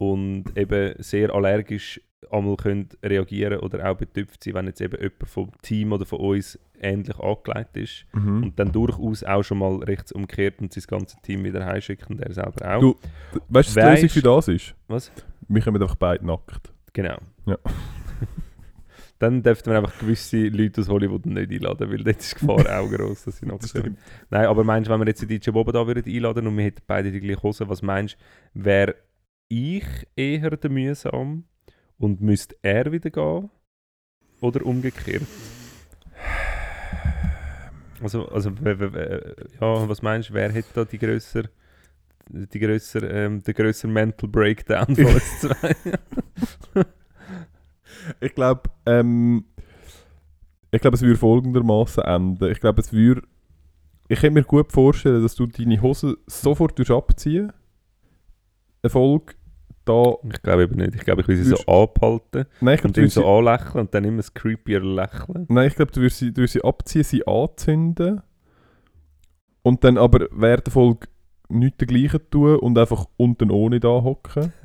und eben sehr allergisch einmal können reagieren oder auch betüpft sein, wenn jetzt eben jemand vom Team oder von uns ähnlich angelegt ist Mhm. und dann durchaus auch schon mal rechts umkehrt und sein ganzes Team wieder heimschickt und er selber auch. Du- Weißt du, was die Lösung für das ist? Was? Wir kommen einfach beide nackt. Genau. Ja. <laughs> dann dürften wir einfach gewisse Leute aus Hollywood nicht einladen, weil dort ist die Gefahr <laughs> auch groß, dass sie noch Das sind. Nein, aber meinst du, wenn wir jetzt den DJ Bobo da würden einladen und wir hätten beide die gleiche Hose, was meinst du, wäre ich eher der mühsam und müsste er wieder gehen? Oder umgekehrt? Also, also ja, was meinst du, wer hätte da die grösser, die grösser, ähm, der grösser Mental Breakdown von uns zwei? <laughs> Ich glaube, ähm, ich glaube, es würde folgendermaßen enden. Ich glaube, es würde. Ich kann mir gut vorstellen, dass du deine Hose sofort abziehen. Erfolg da. Ich glaube eben nicht. Ich glaube, ich will sie so anhalten Nein, ich glaube, und du ihn so sie, anlächeln und dann immer das creepier Lächeln. nein, ich glaube, du würdest sie, du sie abziehen, sie anzünden. Und dann aber während der Folge nichts dergleichen tun und einfach unten ohne da hocken. <laughs>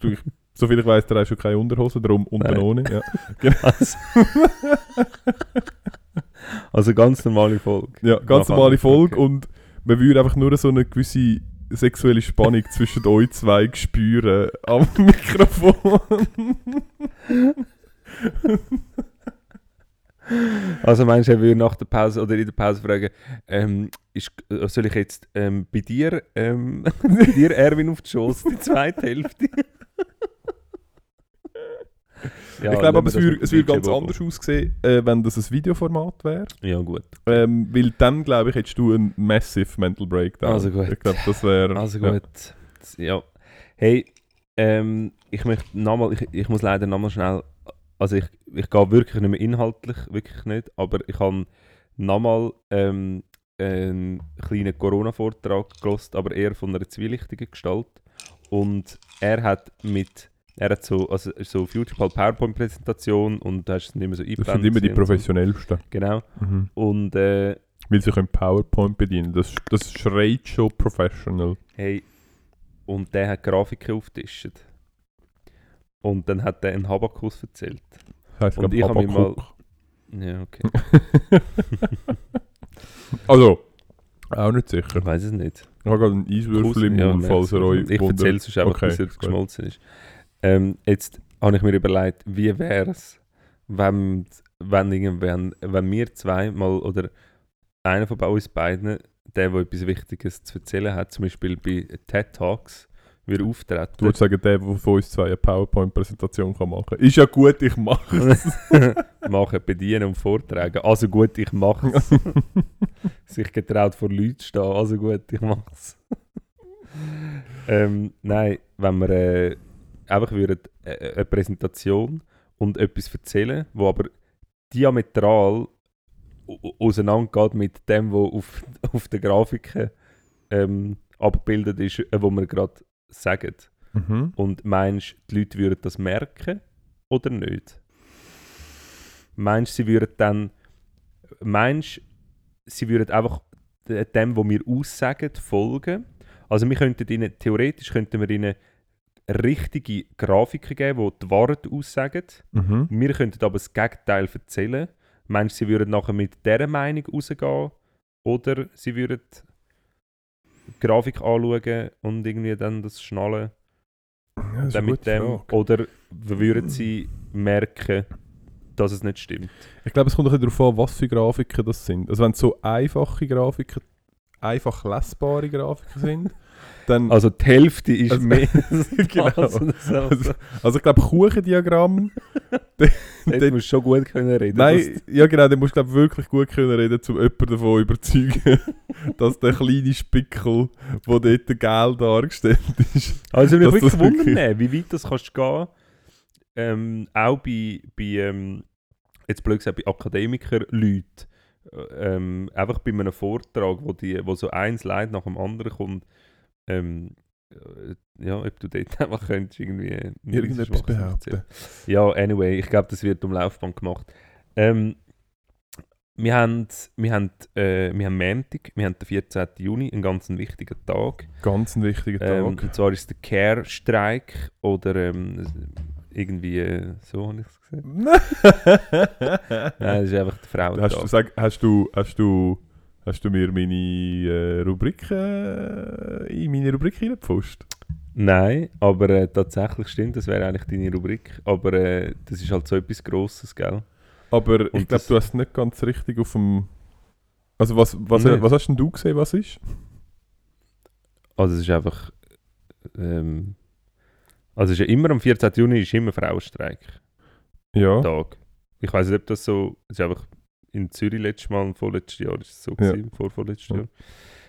Du, Soviel ich weiss, der hat schon keine Unterhose, darum unten Nein. ohne. Ja. <laughs> Also, <laughs> Also ganz normale Folge. Ja, ganz normale Folge Okay. und man würde einfach nur so eine gewisse sexuelle Spannung zwischen euch zwei spüren am <laughs> Mikrofon. Also meinst du, er würde nach der Pause oder in der Pause fragen, ähm, ist, äh, soll ich jetzt ähm, bei dir, ähm, <laughs> bei dir Erwin auf die Schoß, die zweite Hälfte? Ja, ich glaube aber, es würde, mit ganz DJ anders aussehen, äh, wenn das ein Videoformat wäre. Bobo. Ja, gut. Ähm, weil dann, glaube ich, hättest du einen massive Mental Breakdown. Also gut. Ich glaube, das wäre... Also ja. gut. Ja. Hey, ähm, ich möchte nochmal, ich, ich muss leider nochmal schnell, also ich, ich gehe wirklich nicht mehr inhaltlich, wirklich nicht, aber ich habe nochmal ähm, einen kleinen Corona-Vortrag gelost, aber eher von einer zwielichtigen Gestalt. Und er hat mit, er hat so, also so Futurepal PowerPoint-Präsentation und da hast du nicht mehr so Das sind eingeblendet immer die und so. professionellsten. Genau. Mhm. Und äh, Weil sie können PowerPoint bedienen. Das, das schreit schon professional. Hey, und der hat Grafiken aufgetischt. Und dann hat er einen Habakus erzählt. Das heisst, Und ich habe mal-. Ja, okay. <laughs> Also, auch nicht sicher. Ich weiß es nicht. Ich habe gerade einen Eiswürfel im Mund, falls er euch ich erzähle es sonst einfach, Okay, bis er geschmolzen ist. Ähm, jetzt habe ich mir überlegt, wie wäre es, wenn, wenn, irgendwann, wenn wir zwei mal oder einer von uns beiden, der, der etwas Wichtiges zu erzählen hat, zum Beispiel bei TED Talks, wir auftreten. Du würdest sagen, der, der von uns zwei eine PowerPoint-Präsentation machen kann. Ist ja gut, ich <laughs> mache es. machen, bedienen und vortragen. Also gut, ich mache es. <laughs> Sich getraut vor Leuten stehen. Also gut, ich mache es. <laughs> ähm, nein, wenn wir äh, einfach würden, äh, eine Präsentation und etwas erzählen, wo aber diametral au- auseinandergeht mit dem, was auf, <laughs> auf der Grafiken ähm, abgebildet ist, äh, wo wir gerade sagen. Mhm. Und meinst du, die Leute würden das merken oder nicht? Meinst du, sie würden dann. Meinst sie würden einfach de- dem, was wir aussagen, folgen? Also, wir könnten ihnen, theoretisch könnten wir ihnen richtige Grafiken geben, die die Wahrheit aussagen. Mhm. Wir könnten aber das Gegenteil erzählen. Meinst du, sie würden nachher mit dieser Meinung rausgehen? Oder sie würden die Grafik anschauen und irgendwie dann das schnallen? Ja, das mit dem, Frage. oder würden sie merken, dass es nicht stimmt? Ich glaube, es kommt ein bisschen darauf an, was für Grafiken das sind. Also wenn es so einfache Grafiken, einfach lesbare Grafiken sind, <laughs> dann... Also die Hälfte ist Also- mehr <laughs> <laughs> Genau. das. Also, also ich glaube, Kuchendiagramm... <laughs> Dort musst du schon gut können reden. Nein, ja genau, dann musst du glaub, wirklich gut können reden, um jemanden davon zu überzeugen, dass der kleine Spickel, der dort gel dargestellt ist... Also mich wirklich wundern, wie weit das kannst du gehen. Ähm, auch bei, bei ähm, jetzt blöd gesagt, bei Akademiker-Leuten. Äh, Ähm, einfach bei einem Vortrag, wo, die, wo so ein Slide nach dem anderen kommt, ähm, äh, ja, ob du dort <laughs> einfach könntest irgendwie Irgendetwas behaupten. Ja, anyway, ich glaube, das wird um Laufband gemacht. Ähm, wir haben, wir haben, äh, wir haben Montag, wir haben den 14. Juni, einen ganz wichtigen Tag. Ganz ein wichtiger Ähm, Tag. und zwar ist der Care-Streik oder ähm, irgendwie, äh, so habe ich es gesehen. <laughs> Nein, das ist einfach der hast, du, Frauentag. sag, hast, du, hast, du, hast du mir meine äh, Rubrik äh, in meine Rubrik reingepfuscht? Nein, aber äh, tatsächlich stimmt, das wäre eigentlich deine Rubrik. Aber äh, das ist halt so etwas Grosses, gell? Aber ich Und glaube, das- du hast nicht ganz richtig auf dem... Also was, was, Nicht. was hast denn du gesehen, was ist? Also es ist einfach, ähm, also es ist ja immer am 14. Juni ist immer Frauenstreik. Ja. Tag. Ich weiß nicht, ob das so. Es ist einfach in Zürich letztes Mal und vorletztes Jahr ist es so Ja. gewesen, vor vorletztes Ja. Jahr.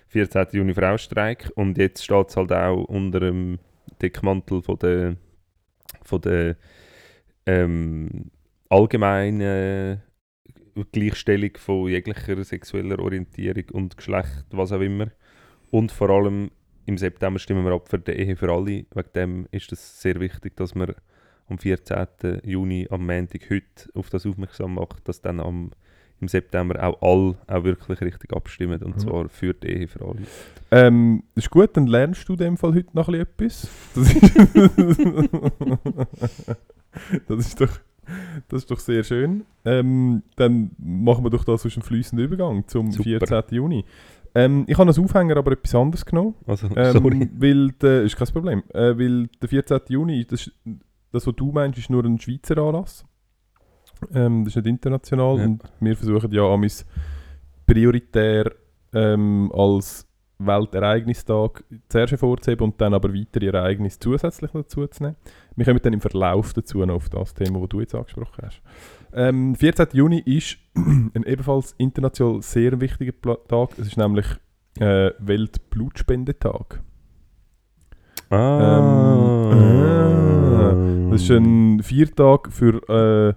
14. Juni Frauenstreik und jetzt steht es halt auch unter dem Deckmantel von der, von der ähm, allgemeinen Gleichstellung von jeglicher sexueller Orientierung und Geschlecht, was auch immer. Und vor allem im September stimmen wir ab für die Ehe für alle. Wegen dem ist es sehr wichtig, dass man am 14. Juni, am Montag, heute auf das aufmerksam macht, dass dann am, im September auch alle auch wirklich richtig abstimmen. Und Mhm. zwar für die Ehe für alle. Ähm, ist gut, dann lernst du in dem Fall heute noch ein bisschen etwas. Das ist, <laughs> doch, Das ist doch sehr schön. Ähm, dann machen wir doch das aus dem fließenden Übergang zum Super. 14. Juni. Ähm, ich habe als Aufhänger aber etwas anderes genommen. Also, Ähm, sorry. Weil der, ist kein Problem. Äh, weil der 14. Juni, das, das, was du meinst, ist nur ein Schweizer Anlass. Ähm, das ist nicht international. Ja. Und wir versuchen ja amis prioritär ähm, als Weltereignistag zuerst hervorzuheben und dann aber weitere Ereignisse zusätzlich dazu zu nehmen. Wir kommen dann im Verlauf dazu noch auf das Thema, das du jetzt angesprochen hast. Ähm, 14. Juni ist <clears throat> ein ebenfalls international sehr wichtiger Tag. Es ist nämlich äh, Weltblutspendetag. Ah. Ähm, Das ist ein Viertag für äh,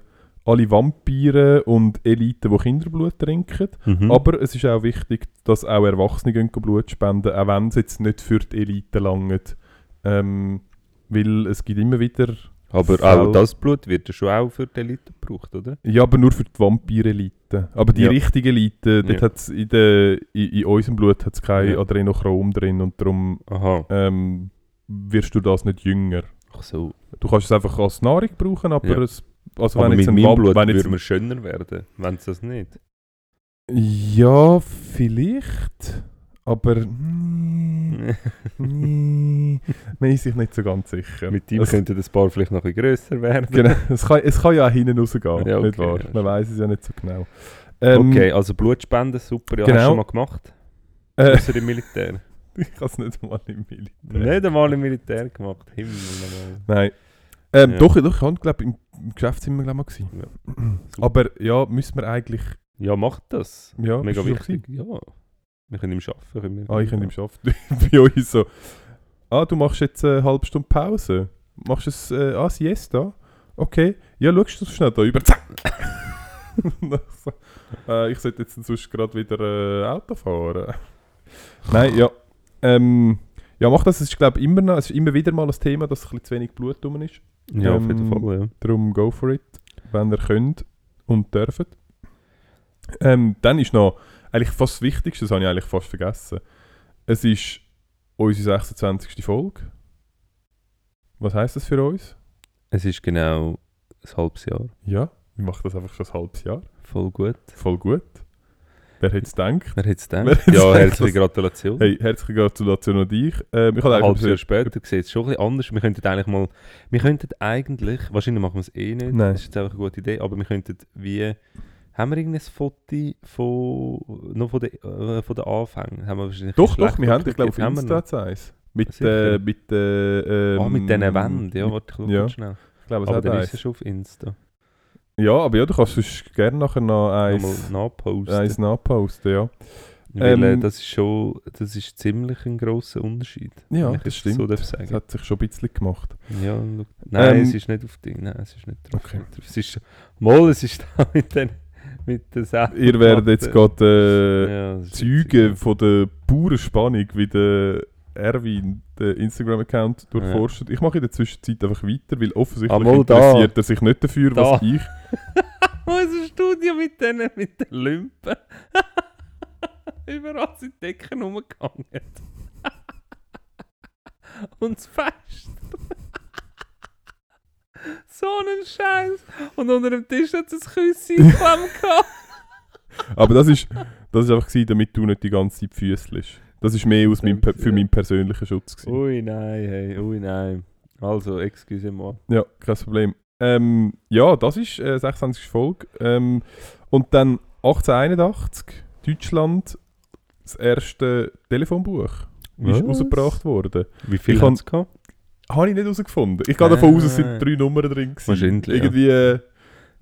alle Vampire und Eliten, die Kinderblut trinken. Mhm. Aber es ist auch wichtig, dass auch Erwachsene gehen Blut spenden, auch wenn es jetzt nicht für die Elite langt. Ähm, weil es gibt immer wieder... Aber Fälle- auch das Blut wird ja schon auch für die Elite gebraucht, oder? Ja, aber nur für die Vampire-Elite. Aber die Ja. richtige Elite, dort Ja. hat's in, der, in, in unserem Blut hat es kein Ja. Adrenochrom drin und darum ähm, wirst du das nicht jünger. Ach so. Du kannst es einfach als Nahrung brauchen, aber es... Also Aber wenn mit ein meinem Blut wenn jetzt würde man schöner werden, wenn es das nicht. Ja, vielleicht. Aber. <laughs> Nee, nee, man ist sich nicht so ganz sicher. Mit ihm könnte das Paar vielleicht noch ein bisschen grösser werden. genau, es, kann, es kann ja auch hinten rausgehen, Ja, nicht okay, wahr? ja, Man weiß es ja nicht so genau. Ähm, okay, also Blutspenden, super. Ja, hast du genau. schon mal gemacht? Äh, Außer im Militär. <laughs> ich habe es nicht mal im Militär. Nicht einmal im Militär gemacht. Himmel. Nein. Ähm, Ja. Doch, doch, ich habe glaube im, im Geschäftszimmer glaub, mal gewesen. Super. <clears throat> Aber ja, müssen wir eigentlich. Ja, macht das. Ja, Mega wichtig. Ja. Wir können im Arbeiten. Können wir Ah, ich bin im Schaffen. <laughs> Bei euch so. Ah, du machst jetzt eine halbe Stunde Pause. Machst es, äh, ah, Siesta? Okay. Ja, schaust du schnell da über. Zack! So, <laughs> äh, ich sollte jetzt sonst gerade wieder äh, Auto fahren. <laughs> Nein, ja. Ähm, ja, mach das. Es ist, glaube immer noch, es ist immer wieder mal ein Thema, dass ein bisschen zu wenig Blut drum ist. Ja, auf jeden Ähm, Fall, ja. Darum go for it, wenn ihr könnt und dürft. Ähm, dann ist noch eigentlich fast das Wichtigste, das habe ich eigentlich fast vergessen. Es ist unsere 26. Folge. Was heisst das für uns? Es ist genau ein halbes Jahr. Ja, wir machen das einfach schon ein halbes Jahr. Voll gut. Voll gut. Wer hätte es gedacht? Wer hätte es gedacht? Ja, herzliche Gratulation. Hey, herzliche Gratulation an dich. Ähm, ich habe Ein halbes Jahr später sieht es schon ein bisschen anders. Wir könnten eigentlich mal, wir könnten eigentlich, wahrscheinlich machen wir es eh nicht, Nein. das ist jetzt einfach eine gute Idee, aber wir könnten wie, haben wir irgendein Foto von, noch von den, äh, von den Anfängen? Haben wir wahrscheinlich Doch, doch, wir haben, ich glaube, auf Insta eins. Mit, äh, mit, äh, ähm, Ah, mit diesen Wänden, ja, warte, ich schau ja. schnell. Ich glaube, es Aber hat dann ist es schon auf Insta. Ja, aber ja, du kannst sonst gerne nachher noch Nochmal eins, nachposten. eins nachposten, ja. Weil äh, Ähm, das ist schon, das ist ziemlich ein grosser Unterschied. Ja, das stimmt. So Das hat sich schon ein bisschen gemacht. Ja, nein, Ähm, es ist nicht auf Ding, nein, es ist nicht drauf. Okay. Es ist, mal, es ist da <laughs> mit den, mit den Sachen. Ihr werdet jetzt gerade äh, ja, Zeugen von der puren Spannung, wie der Erwin den Instagram-Account durchforstet. Ich mache in der Zwischenzeit einfach weiter, weil offensichtlich Ah, mal da. interessiert er sich nicht dafür, was Da. ich... <laughs> ja. Unser Studio mit den, mit den Lümpen. <laughs> Überall sind die Decken rumgegangen. <laughs> Und das Fest. so ein Scheiß. Und unter dem Tisch hat es ein Küsschen geklemmt. Aber das ist, das ist einfach gewesen, damit du nicht die ganze Zeit füßelst. Das ist mehr aus meinem, für ja. meinen persönlichen Schutz gewesen. Ui nein, hey, ui nein. Also, excusez-moi. Ja, kein Problem. Ähm, ja, das ist äh, 26. Folge. Ähm, und dann 1881, Deutschland, das erste Telefonbuch ist Was? rausgebracht worden. Wie viel Ich hat es gehabt? Habe ich nicht herausgefunden. Ich gehe davon aus, es Ah. sind drei Nummern drin. gewesen. Wahrscheinlich, ja. Irgendwie, äh,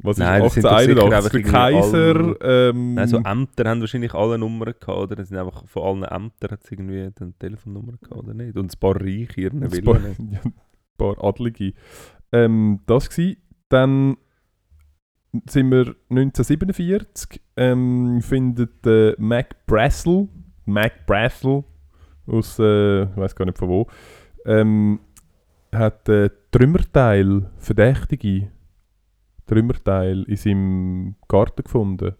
was Nein, das ist sind doch sicher 1881? einfach Der Kaiser, ähm, Nein, so Ämter haben wahrscheinlich alle Nummern gehabt, oder? Es sind einfach von allen Ämtern hat es irgendwie eine Telefonnummer gehabt, oder nicht? Und ein paar Reiche, ihren paar, <laughs> ja, ein paar Adlige. Ähm, das war. Dann sind wir 1947, ähm, findet äh, Mac Brassel, Mac Brassel aus, äh, ich weiß gar nicht von wo, ähm, hat äh, Trümmerteil, Verdächtige, Trümmerteil in seinem Garten gefunden.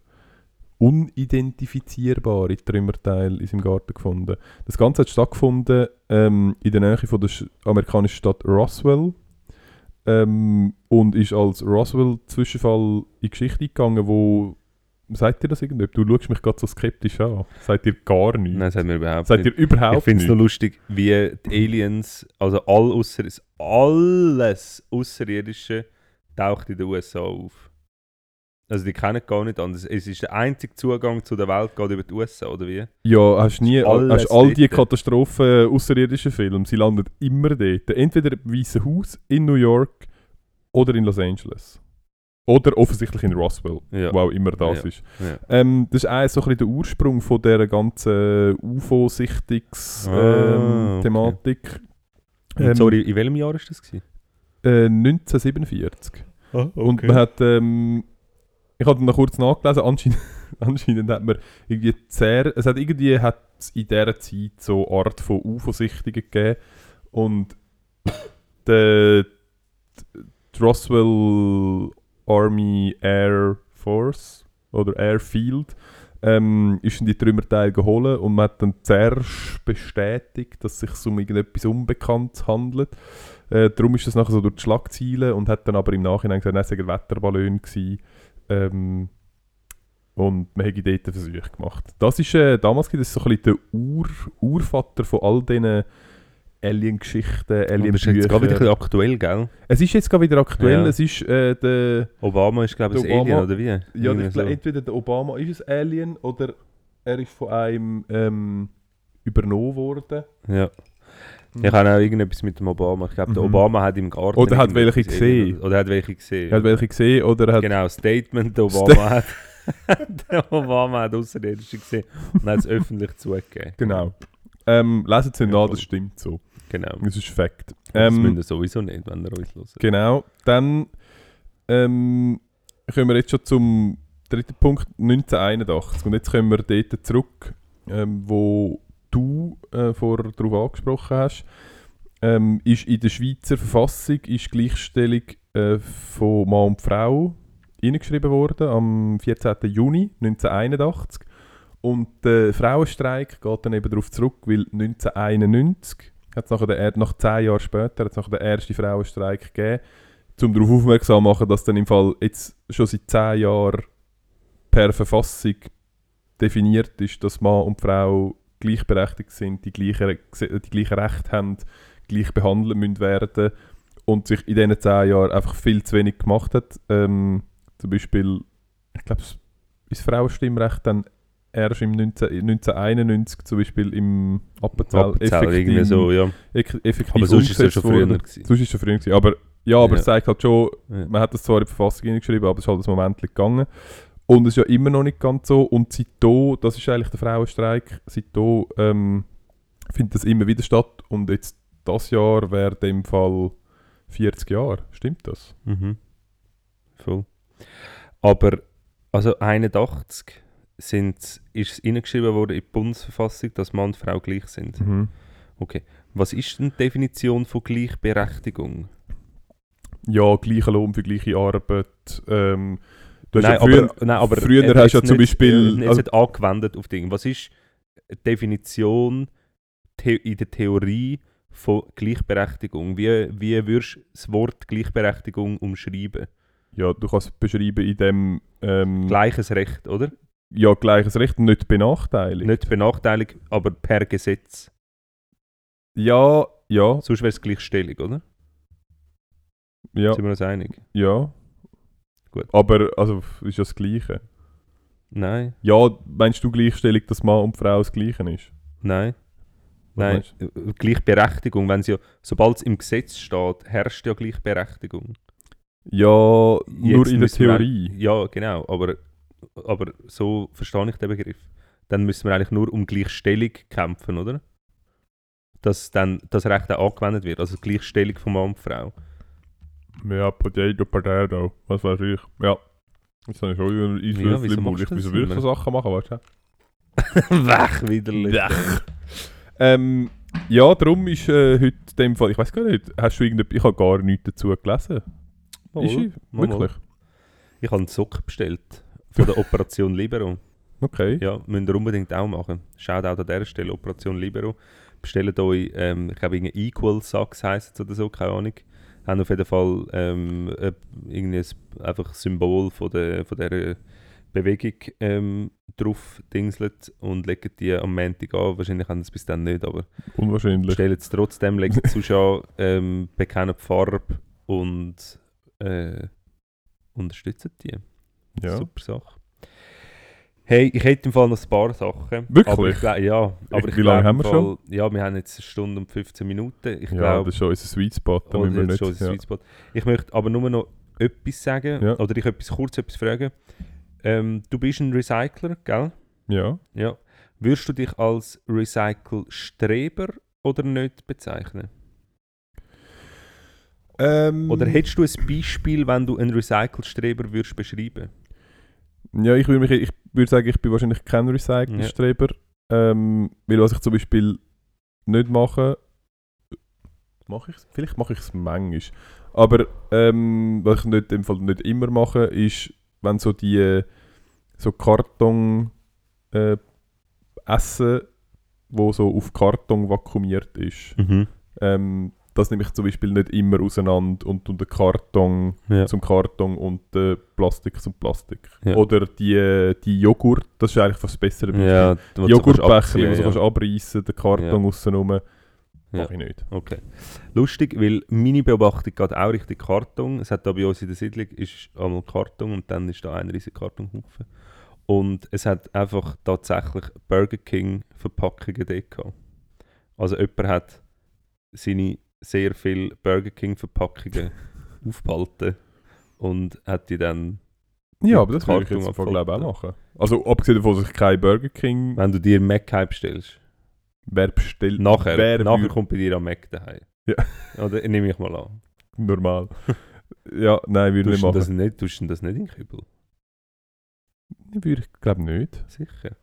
Unidentifizierbare Trümmerteil in seinem Garten gefunden. Das Ganze hat stattgefunden ähm, in der Nähe von der Sch amerikanischen Stadt Roswell. ähm, und ist als Roswell-Zwischenfall in die Geschichte gegangen, wo Sagt ihr das irgendwie? Du schaust mich gerade so skeptisch an. Sagt ihr gar nichts? Nein, hat mir überhaupt Sagt nicht. ihr überhaupt Ich finde es nur lustig, wie die Aliens, also all ausser, alles Außerirdische taucht in den USA auf. Also die kennen gar nicht anders. Es ist der einzige Zugang zu der Welt geht über die USA, oder wie? Ja, hast nie Alles hast all die. Katastrophen außerirdischen Filme, sie landen immer dort. Entweder im Weißen Haus in New York oder in Los Angeles. Oder offensichtlich in Roswell, Ja. wo auch immer das Ja. ist. Ja. Ähm, das ist auch so ein bisschen der Ursprung von dieser ganzen UFO-Sichtungs-Thematik. Ah, okay. Thematik. Und Ähm, sorry, in welchem Jahr war das? Gewesen? Äh, 1947. Ah, Und man hat, ähm, ich habe noch kurz nachgelesen, anscheinend, <laughs> anscheinend hat man irgendwie sehr, es hat irgendwie hat in dieser Zeit so eine Art von UFO-Sichtungen gegeben und <coughs> die, die Roswell Army Air Force oder Airfield ähm, ist in die Trümmerteile geholt und man hat dann zuerst bestätigt, dass es sich um irgendetwas Unbekanntes handelt. Äh, darum ist das nachher so durch die Schlagzeilen und hat dann aber im Nachhinein gesagt, es sei ein Wetterballon gewesen. Ähm, und man hätte dort einen Versuch gemacht. Das ist, äh, damals gibt es so ein bisschen der Ur, Urvater von all diesen Alien-Geschichten, Und das ist jetzt gerade wieder Alien-Büchern. aktuell, gell? Es ist jetzt gerade wieder aktuell, Ja. es ist äh, der... Obama ist, glaube ich, ein Alien, oder wie? Ja, Irgendwie ich glaub, so. entweder der Obama ist ein Alien oder er ist von einem ähm, übernommen worden. Ja. Ich habe auch irgendetwas mit dem Obama. Ich glaube, der Mhm. Obama hat im Garten. Oder hat welche gesehen. Alien- Oder hat welche gesehen. Er hat welche gesehen oder er hat... Genau, Statement, der Obama hat. <laughs> der Obama hat Außerirdische gesehen und hat es öffentlich zugegeben. Genau. Ähm, lesen Sie nicht Ja, an, voll. das stimmt so. Genau. Das ist Fakt. das Ähm, müsst ihr sowieso nicht, wenn ihr uns hört. Genau. Dann ähm, kommen wir jetzt schon zum dritten Punkt, 1981. Und jetzt kommen wir dort zurück, ähm, wo du äh, vorher darauf angesprochen hast. Ähm, ist in der Schweizer Verfassung ist Gleichstellung äh, von Mann und Frau eingeschrieben worden am 14. Juni 1981. Und der Frauenstreik geht dann eben darauf zurück, weil 1991 hat es nachher der, er- nach zehn Jahren später hat's nachher den ersten Frauenstreik gegeben, um darauf aufmerksam zu machen, dass dann im Fall jetzt schon seit zehn Jahren per Verfassung definiert ist, dass Mann und Frau gleichberechtigt sind, die gleichen, die gleichen Rechte haben, gleich behandelt müssen werden und sich in diesen zehn Jahren einfach viel zu wenig gemacht hat. Ähm, zum Beispiel, ich glaube, das ist Frauenstimmrecht dann erst im 19, 1991 zum Beispiel im Appenzell Appenzell, irgendwie so, ja. ek- effektiv Aber sonst ist es ja schon früher worden. gewesen. Sonst ist schon früher gewesen. Aber ja, aber Ja. es zeigt halt schon, man hat das zwar in die Verfassung hineingeschrieben, aber es ist halt ein Moment gegangen. Und es ist ja immer noch nicht ganz so. Und seitdem, das ist eigentlich der Frauenstreik, seitdem ähm, findet das immer wieder statt. Und jetzt das Jahr wäre dem Fall 40 Jahre. Stimmt das? Mhm. Voll. Aber, also 81 sind, ist es reingeschrieben worden in die Bundesverfassung, dass Mann und Frau gleich sind. Mhm. Okay. Was ist denn die Definition von Gleichberechtigung? Ja, gleicher Lohn für gleiche Arbeit. Ähm, du nein, ja früher, aber, nein, aber früher hast du ja zum nicht, Beispiel- jetzt also- nicht angewendet auf Dinge. Was ist die Definition in der Theorie von Gleichberechtigung? Wie, wie würdest du das Wort Gleichberechtigung umschreiben? ja, du kannst es beschreiben in dem ähm, Gleiches Recht, oder? ja, gleiches Recht nicht benachteiligt. Nicht benachteiligt, aber per Gesetz. Ja, ja, Sonst wäre es Gleichstellung, oder? ja, Sind wir uns einig? ja. Gut. Aber, also, ist ja das Gleiche. Nein, Ja, meinst du Gleichstellung, dass Mann und Frau das Gleiche ist? nein. Was Nein, äh, Gleichberechtigung, wenn sie ja, sobald es im Gesetz steht, herrscht ja Gleichberechtigung. Ja, nur Jetzt in der müssen wir- Theorie. Ja, genau, aber, aber so verstehe ich den Begriff. Dann müssen wir eigentlich nur um Gleichstellung kämpfen, oder? Dass dann das Recht auch angewendet wird, also Gleichstellung von Mann und Frau. Ja, Potato, Potato, was weiß ich. Ja. Jetzt habe ich schon wieder einen Ja, Eiswürfel Ich muss wirklich Sachen machen, weißt du? <laughs> Weg, widerlich. Ähm, ja, darum ist äh, heute in dem Fall, ich weiß gar nicht, hast du irgendetwas, ich habe gar nichts dazu gelesen. Mal, ist sie? mal, mal. Wirklich? Ich habe einen Sock bestellt von der <laughs> Operation Libero. Okay. Ja, müsst ihr unbedingt auch machen. Schaut auch an dieser Stelle, Operation Libero. Bestellt euch, ähm, ich glaube, irgendein Equal Socks heisst es oder so, keine Ahnung. Haben auf jeden Fall ähm, äh, irgendwie ein, einfach ein Symbol von der, von dieser Bewegung ähm, drauf dingselt und legen die am Montag an. Wahrscheinlich haben sie es bis dann nicht, aber Unwahrscheinlich. stellen es trotzdem, legen es an, <laughs> ähm, bekennen die Farbe und äh, unterstützen die. Ja. Super Sache. Hey, ich hätte im Fall noch ein paar Sachen. Wirklich? Aber ich, glaub- ja, aber ich wie lange glaub haben wir Fall, Ja, wir haben jetzt eine Stunde und 15 Minuten. Ich ja, glaube, das ist schon unser Sweet Spot. Oder müssen wir nicht, schon unser ja. Sweet Spot. Ich möchte aber nur noch etwas sagen Ja. oder dich etwas kurz etwas fragen. Ähm, du bist ein Recycler, gell? ja. Ja. Würdest du dich als Recycle-Streber oder nicht bezeichnen? Ähm, Oder hättest du ein Beispiel, wenn du einen Recycle-Streber würdest beschreiben? Ja, ich würde mich, ich würde sagen, ich bin wahrscheinlich kein Recycle-Streber. Ähm, weil was ich zum Beispiel nicht mache, mache ich vielleicht mache ich es manchmal. Aber ähm, was ich nicht, im Fall nicht immer mache, ist, wenn so die so Karton äh, Essen, wo so auf Karton vakuumiert ist, Mhm. ähm, das nehme ich zum Beispiel nicht immer auseinander und tue den Karton Ja. zum Karton und äh, Plastik zum Plastik. Ja. Oder die, die Joghurt, das ist eigentlich fast das bessere Beispiel. Ja, die Joghurtbecher, die du kannst abreißen, den Karton Ja. aussen rum, Ja. mache ich nicht. Okay. Lustig, weil meine Beobachtung geht auch Richtung Karton. Es hat da bei uns in der Siedlung ist einmal Karton und dann ist da ein riesiger Kartonhaufen. Und es hat einfach tatsächlich Burger King Verpackungen dort gehabt. Also jemand hat seine sehr viele Burger King Verpackungen <laughs> aufgehalten und hat die dann, Ja, aber das würde ich jetzt von glaube auch machen. Also abgesehen davon, dass ich kein Burger King wenn du dir Mac bestellst, wer bestellt, nachher, wer nachher kommt bei dir am Mac daheim. Ja. <laughs> Oder nehme ich mal an. normal. ja, nein, würde ich machen. das nicht, tust du das nicht in den Kübel? Würde ich glaube nicht. Sicher.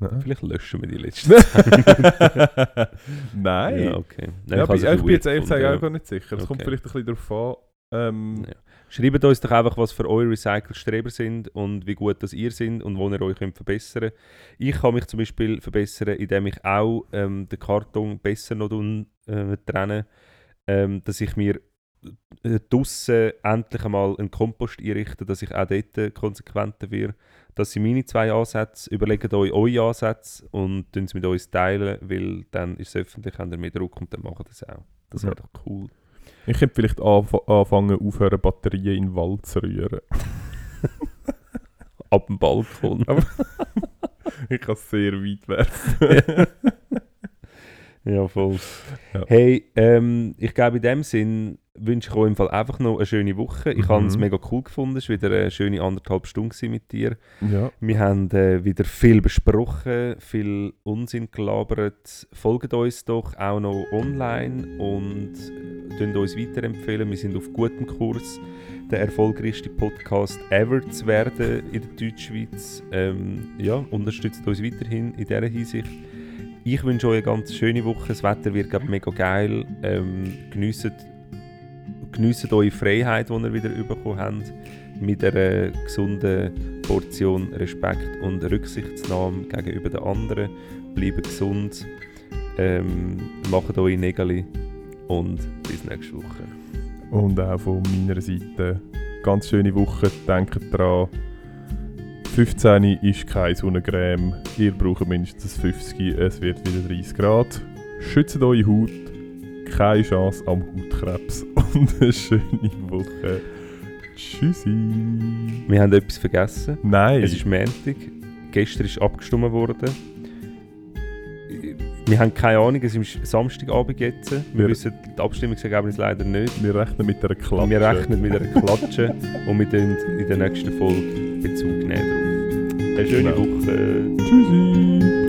Nein. Vielleicht löschen wir die letzte. <laughs> nein. Ja, okay. Nein, Ja, ich ich, ich bin jetzt ehrlich gesagt auch gar nicht sicher. Es kommt Okay. vielleicht ein bisschen darauf an. Ähm, Ja. Schreibt uns doch einfach, was für eure Recycle-Streber sind und wie gut das ihr sind und wo ihr euch könnt verbessern könnt. Ich kann mich zum Beispiel verbessern, indem ich auch ähm, den Karton besser noch äh, trenne, ähm, dass ich mir äh, draussen endlich einmal einen Kompost einrichte, dass ich auch dort konsequenter werde. Das sind meine zwei Ansätze. Überlegt euch eure Ansätze und tun sie mit uns teilen, weil dann ist es öffentlich, habt ihr mehr Druck und dann machen das auch. Das wäre Ja. doch cool. Ich könnte vielleicht anf anfangen, aufhören, Batterien in den Wald zu rühren. <laughs> Ab dem Balkon. <laughs> Ich kann es sehr weit werfen. <laughs> Ja, voll. Ja. Hey, ähm, ich glaube, in dem Sinn wünsche ich euch im Fall einfach noch eine schöne Woche. Ich habe es Mhm. mega cool gefunden. Es war wieder eine schöne anderthalb Stunden mit dir. ja. Wir haben äh, wieder viel besprochen, viel Unsinn gelabert. Folgt uns doch auch noch online und äh, uns weiterempfehlen. Wir sind auf gutem Kurs, der erfolgreichste Podcast ever zu werden in der Deutschschweiz. Ähm, ja, unterstützt uns weiterhin in dieser Hinsicht. Ich wünsche euch eine ganz schöne Woche. Das Wetter wird mega geil. Ähm, geniessen, geniessen eure Freiheit, die ihr wieder bekommen habt mit einer gesunden Portion Respekt und Rücksichtnahme gegenüber den anderen. Bleibt gesund, ähm, macht eure Nägel und bis nächste Woche. Und auch von meiner Seite ganz schöne Woche. Denkt dran, 15 ist keine Sonnencreme. Ihr braucht mindestens 50, es wird wieder 30 Grad. Schützt eure Haut. Keine Chance am Hautkrebs. <laughs> Und eine schöne Woche. Tschüssi. Wir haben etwas vergessen. Nein. Es ist Montag. Gestern ist abgestimmt worden. Wir haben keine Ahnung, es ist Samstagabend jetzt. Wir Wir- wissen die Abstimmungsergebnisse leider nicht. wir rechnen mit einer Klappe. Wir rechnen mit einer Klatsche <laughs> und wir tun in der nächsten Folge Bezug nehmen. Eine schöne Genau. Woche. Tschüssi.